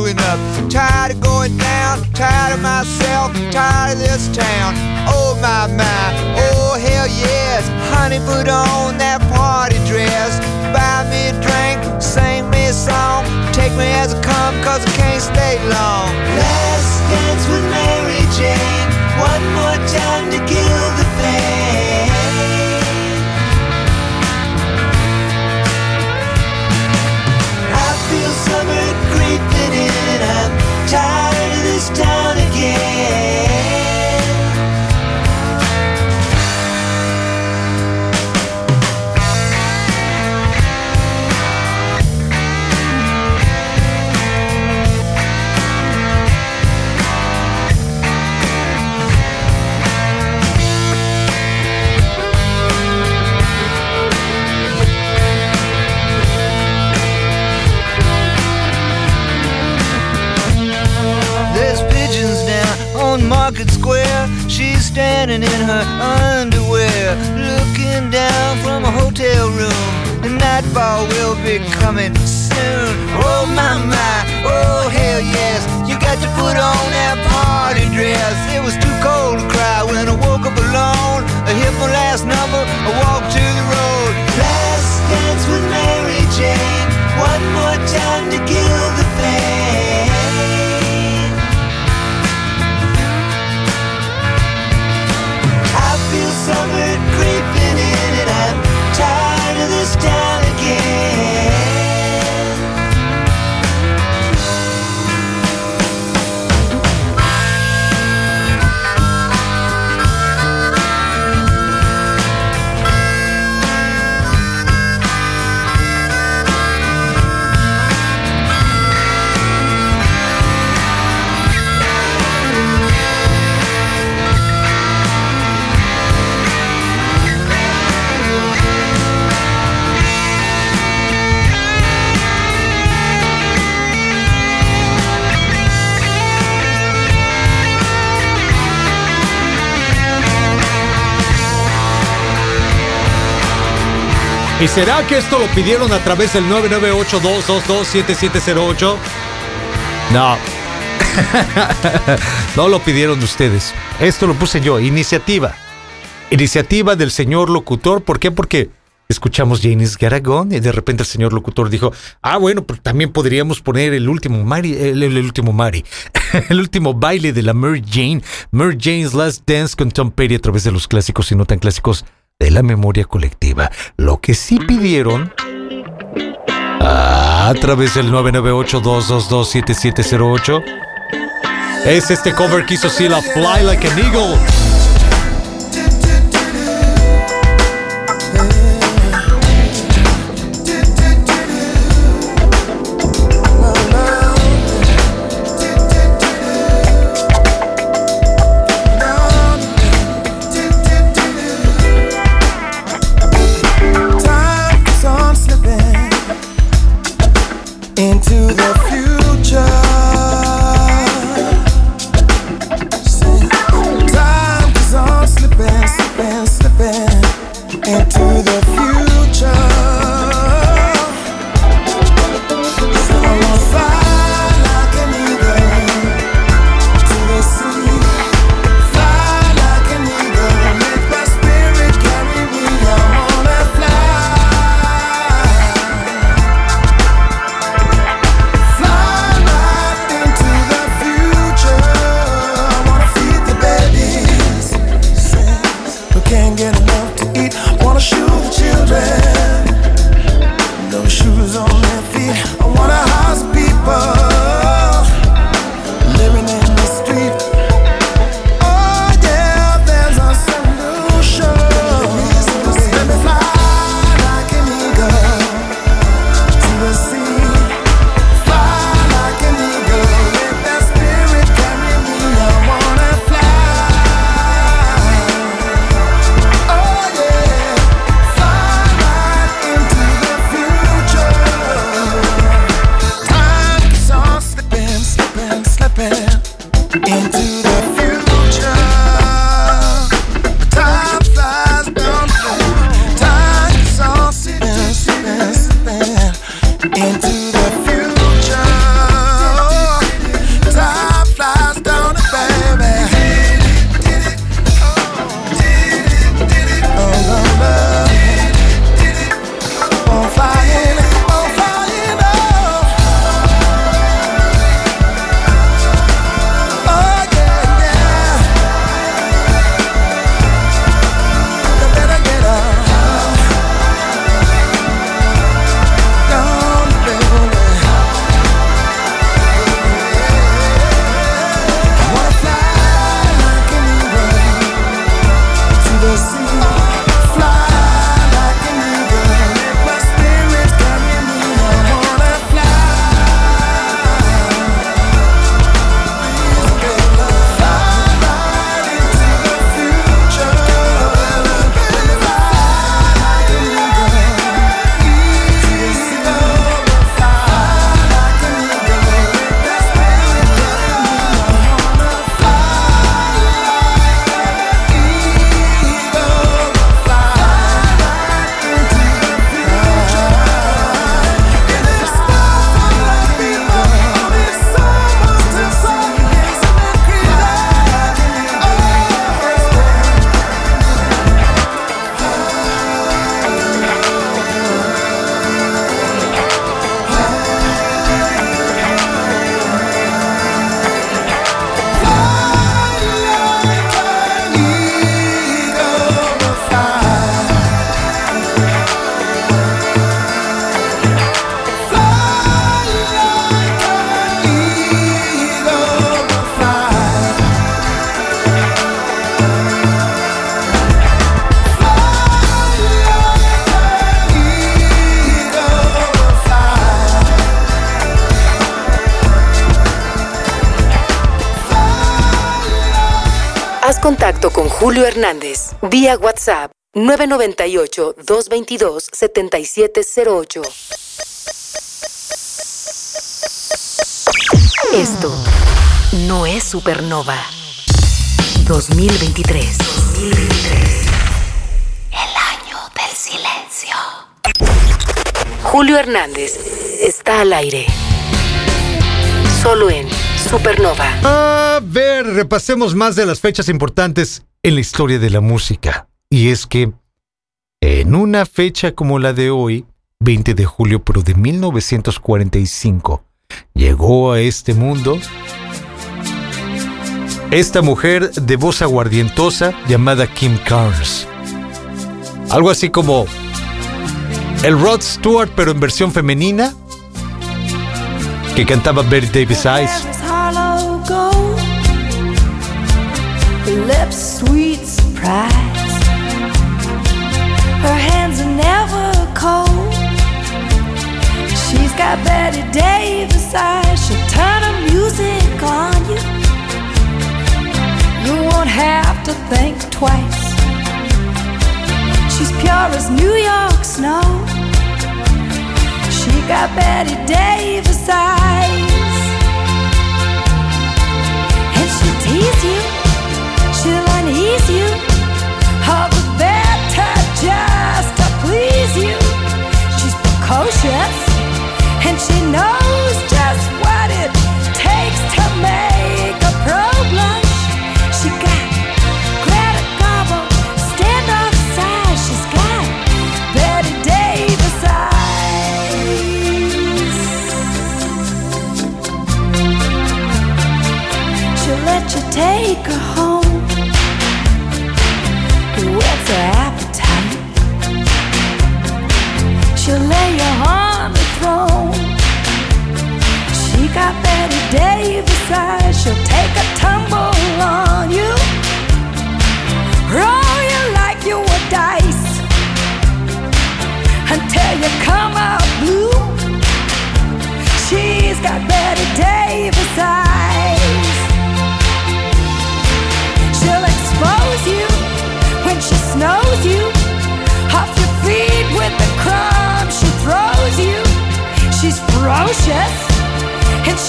Screwing up, tired of going down, tired of myself, tired of this town. Oh my my, oh hell yes, honey, put on that party dress. Buy me a drink, sing me a song, take me as I come, cause I can't stay long. Last dance with Mary Jane, one more time to kill the pain. Tired of this town again. On Market Square. She's standing in her underwear, looking down from a hotel room. The nightfall will be coming soon. Oh my my, oh hell yes. You got to put on that party ¿Y será que esto lo pidieron a través del 998-222-7708? No. no lo pidieron ustedes. Esto lo puse yo. Iniciativa. Iniciativa del señor locutor. ¿Por qué? Porque escuchamos Janis Garagón y de repente el señor locutor dijo, ah, bueno, pero también podríamos poner el último Mari, el, el último Mari, el último baile de la Mary Jane, Mary Jane's Last Dance con Tom Petty a través de los clásicos y no tan clásicos de la memoria colectiva. Lo que sí pidieron a través del 998-222-7708 es este cover que hizo Sila Fly Like an Eagle. Vía WhatsApp 998-222-7708. Esto no es Supernova 2023. 2023. El año del silencio. Julio Hernández está al aire. Solo en Supernova. A ver, repasemos más de las fechas importantes en la historia de la música. Y es que en una fecha como la de hoy, 20 de julio, pero de 1945, llegó a este mundo esta mujer de voz aguardientosa llamada Kim Carnes. Algo así como el Rod Stewart, pero en versión femenina, que cantaba Betty Davis Eyes. Got Betty Davis eyes. She'll turn her music on you. You won't have to think twice. She's pure as New York snow. She got Betty Davis eyes. And she'll tease you, she'll unease you.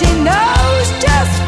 She knows just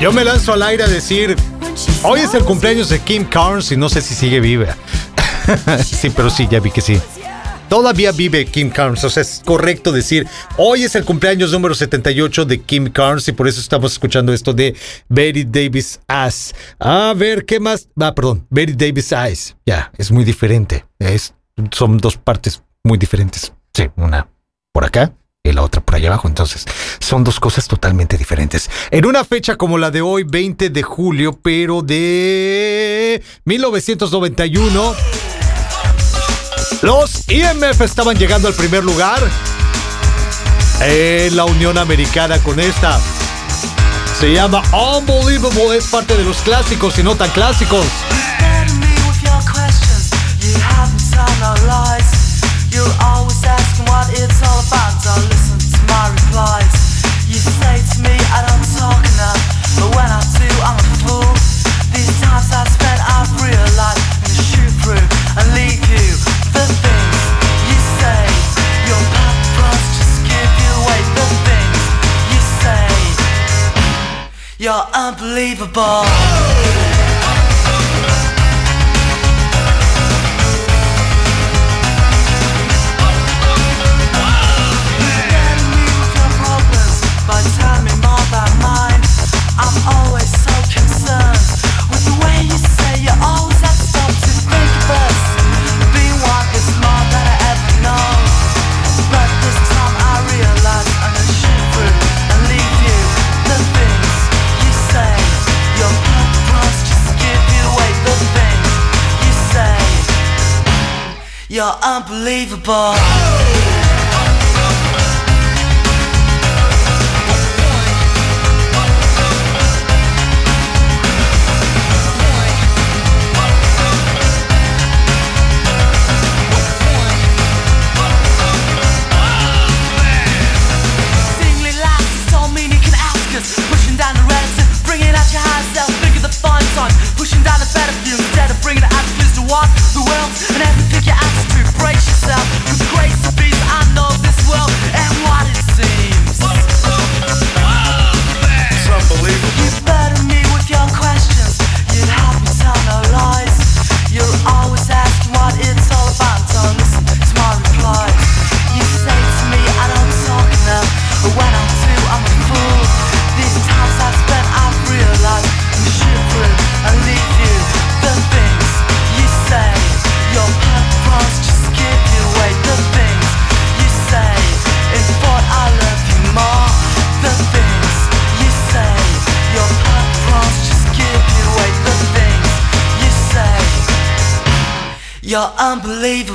Yo me lanzo al aire a decir, hoy es el cumpleaños de Kim Carnes y no sé si sigue viva. sí, pero sí, ya vi que sí. Todavía vive Kim Carnes, o sea, es correcto decir, hoy es el cumpleaños número 78 de Kim Carnes y por eso estamos escuchando esto de Betty Davis Eyes. A ver, ¿qué más? Ah, perdón, Betty Davis Eyes. Ya, es muy diferente. Es, son dos partes muy diferentes. Sí, una por acá y la otra por allá abajo. Entonces, son dos cosas totalmente diferentes. En una fecha como la de hoy, 20 de julio, pero de 1991. Los IMF estaban llegando al primer lugar en la Unión Americana con esta. Se llama Unbelievable, es parte de los clásicos y no tan clásicos. What it's all about. Listen to my replies. You say to me I don't talk enough, but when I do, I'm a fool. These times I've spent, I've realized shoot through and leave you. The things you say, your just give you away. The things you say, you're unbelievable. Unbelievable.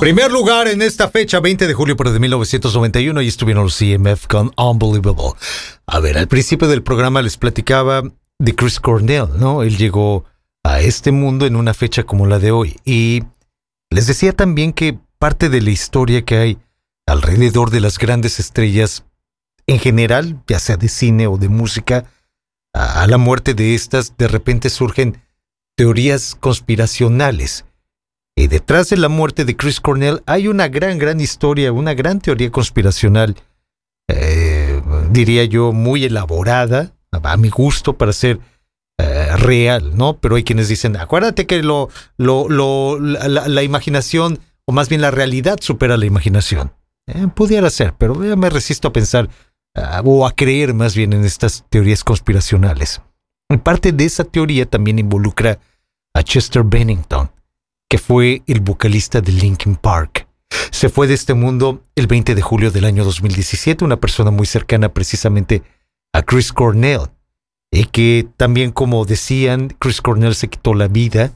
Primer lugar en esta fecha, 20 de julio pero de 1991, y estuvieron los CMF con Unbelievable. A ver, al principio del programa les platicaba de Chris Cornell, ¿no? Él llegó a este mundo en una fecha como la de hoy. Y les decía también que parte de la historia que hay alrededor de las grandes estrellas en general, ya sea de cine o de música, a, a la muerte de estas, de repente surgen teorías conspiracionales. Y detrás de la muerte de Chris Cornell hay una gran, gran historia, una gran teoría conspiracional, eh, diría yo, muy elaborada, a mi gusto, para ser eh, real, ¿no? Pero hay quienes dicen, acuérdate que lo, lo, la, la- imaginación, o más bien la realidad, supera la imaginación. Eh, pudiera ser, pero yo me resisto a pensar, ah, o a creer más bien en estas teorías conspiracionales. Parte de esa teoría también involucra a Chester Bennington que fue el vocalista de Linkin Park. Se fue de este mundo el 20 de julio del año 2017, una persona muy cercana precisamente a Chris Cornell, y que también como decían, Chris Cornell se quitó la vida,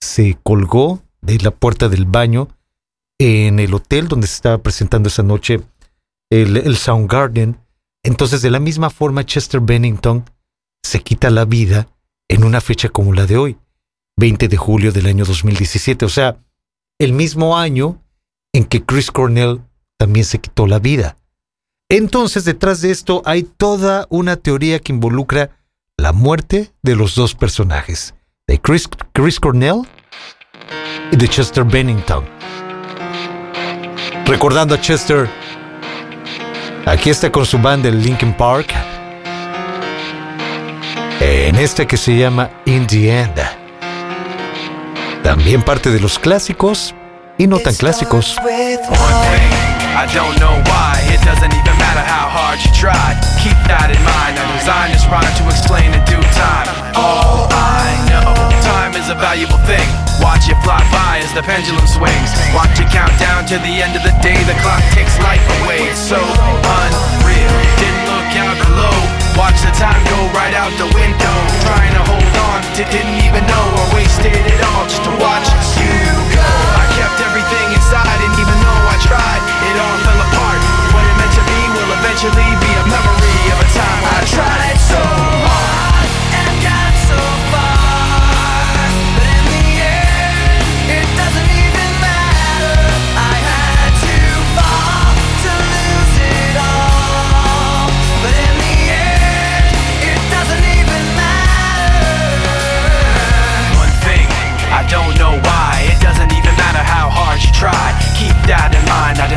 se colgó de la puerta del baño en el hotel donde se estaba presentando esa noche el, el Soundgarden. Entonces, de la misma forma, Chester Bennington se quita la vida en una fecha como la de hoy. 20 de julio del año 2017, o sea, el mismo año en que Chris Cornell también se quitó la vida. Entonces, detrás de esto hay toda una teoría que involucra la muerte de los dos personajes, de Chris, Cornell y de Chester Bennington. Recordando a Chester, aquí está con su banda el Linkin Park, en esta que se llama In the End. También parte de los clásicos y no tan clásicos. I don't know why, it doesn't even matter how hard you try. Keep that in mind. I designed this rhyme to explain in due time. All I know, time is a valuable thing. Watch it fly by as the pendulum swings. Watch it count down to the end of the day. The clock takes life away. It's so unreal. Didn't look out below. Watch the time go right out the window. Trying to hold on to didn't even know I wasted it all just to watch you go. I kept everything inside, and even though I tried, it all fell apart. What it meant to be will eventually be a memory of a time I tried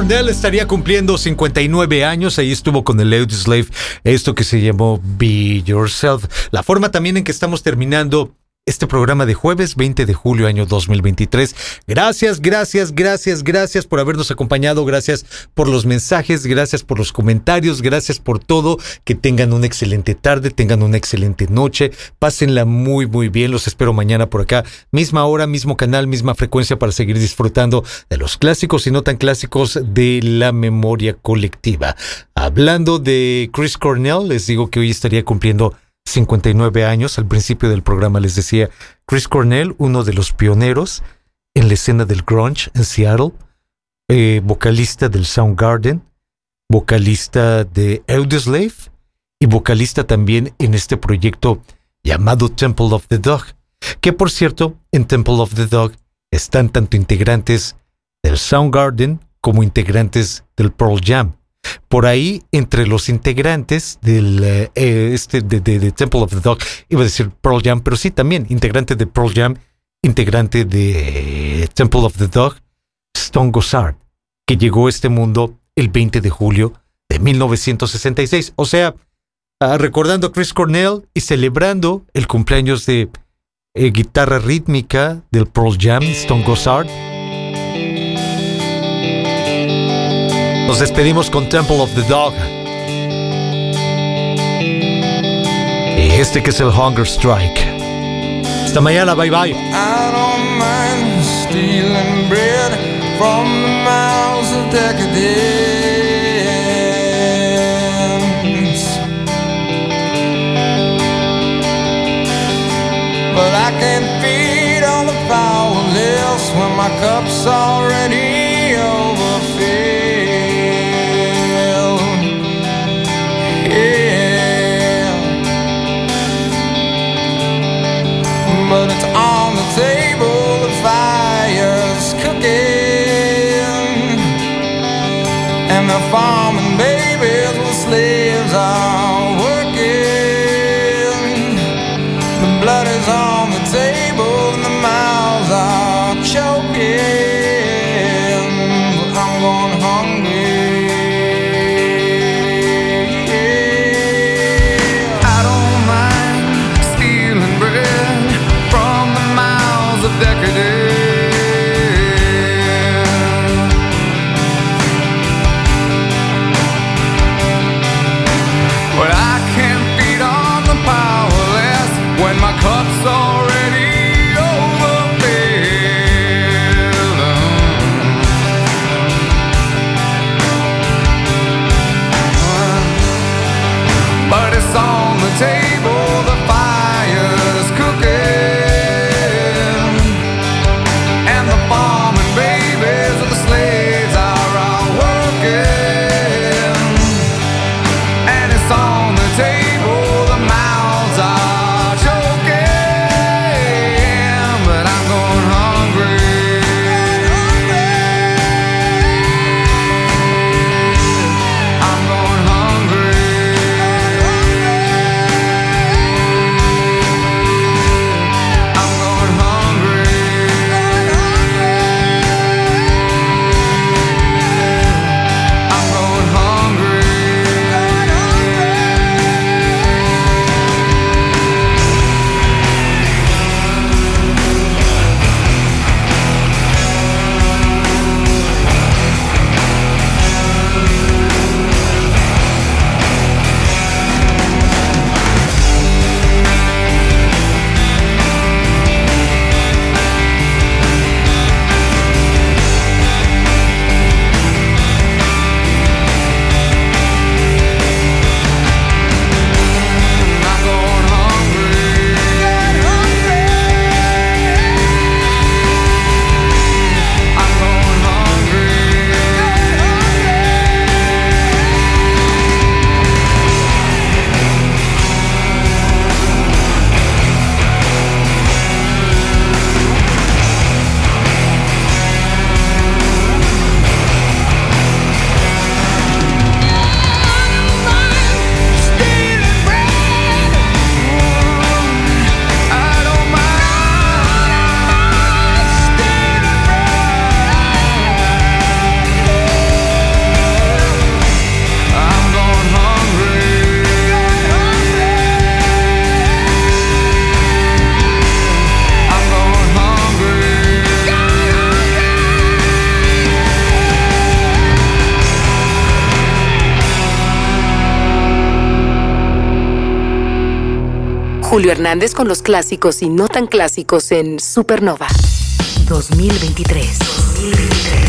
Cornell estaría cumpliendo 59 años, ahí estuvo con el Audioslave, esto que se llamó Be Yourself. La forma también en que estamos terminando este programa de jueves 20 de julio año 2023. Gracias, gracias, gracias, gracias por habernos acompañado, gracias por los mensajes, gracias por los comentarios, gracias por todo. Que tengan una excelente tarde, tengan una excelente noche, pásenla muy, muy bien. Los espero mañana por acá, misma hora, mismo canal, misma frecuencia para seguir disfrutando de los clásicos y no tan clásicos de la memoria colectiva. Hablando de Chris Cornell, les digo que hoy estaría cumpliendo 59 años. Al principio del programa les decía, Chris Cornell, uno de los pioneros en la escena del grunge en Seattle, eh, vocalista del Soundgarden, vocalista de Audioslave y vocalista también en este proyecto llamado Temple of the Dog, que por cierto, en Temple of the Dog están tanto integrantes del Soundgarden como integrantes del Pearl Jam. Por ahí, entre los integrantes del eh, eh, este de, de- Temple of the Dog, iba a decir Pearl Jam, pero sí también integrante de Pearl Jam, integrante de Temple of the Dog, Stone Gossard, que llegó a este mundo el 20 de julio de 1966. O sea, ah, recordando a Chris Cornell y celebrando el cumpleaños de eh, guitarra rítmica del Pearl Jam, Stone Gossard. Nos despedimos con Temple of the Dog. Y este que es el Hunger Strike. Hasta mañana, bye bye. I don't mind stealing bread from the mouths of decadence. But I can't feed on the when my cup's already Julio Hernández con los clásicos y no tan clásicos en Supernova 2023. 2023.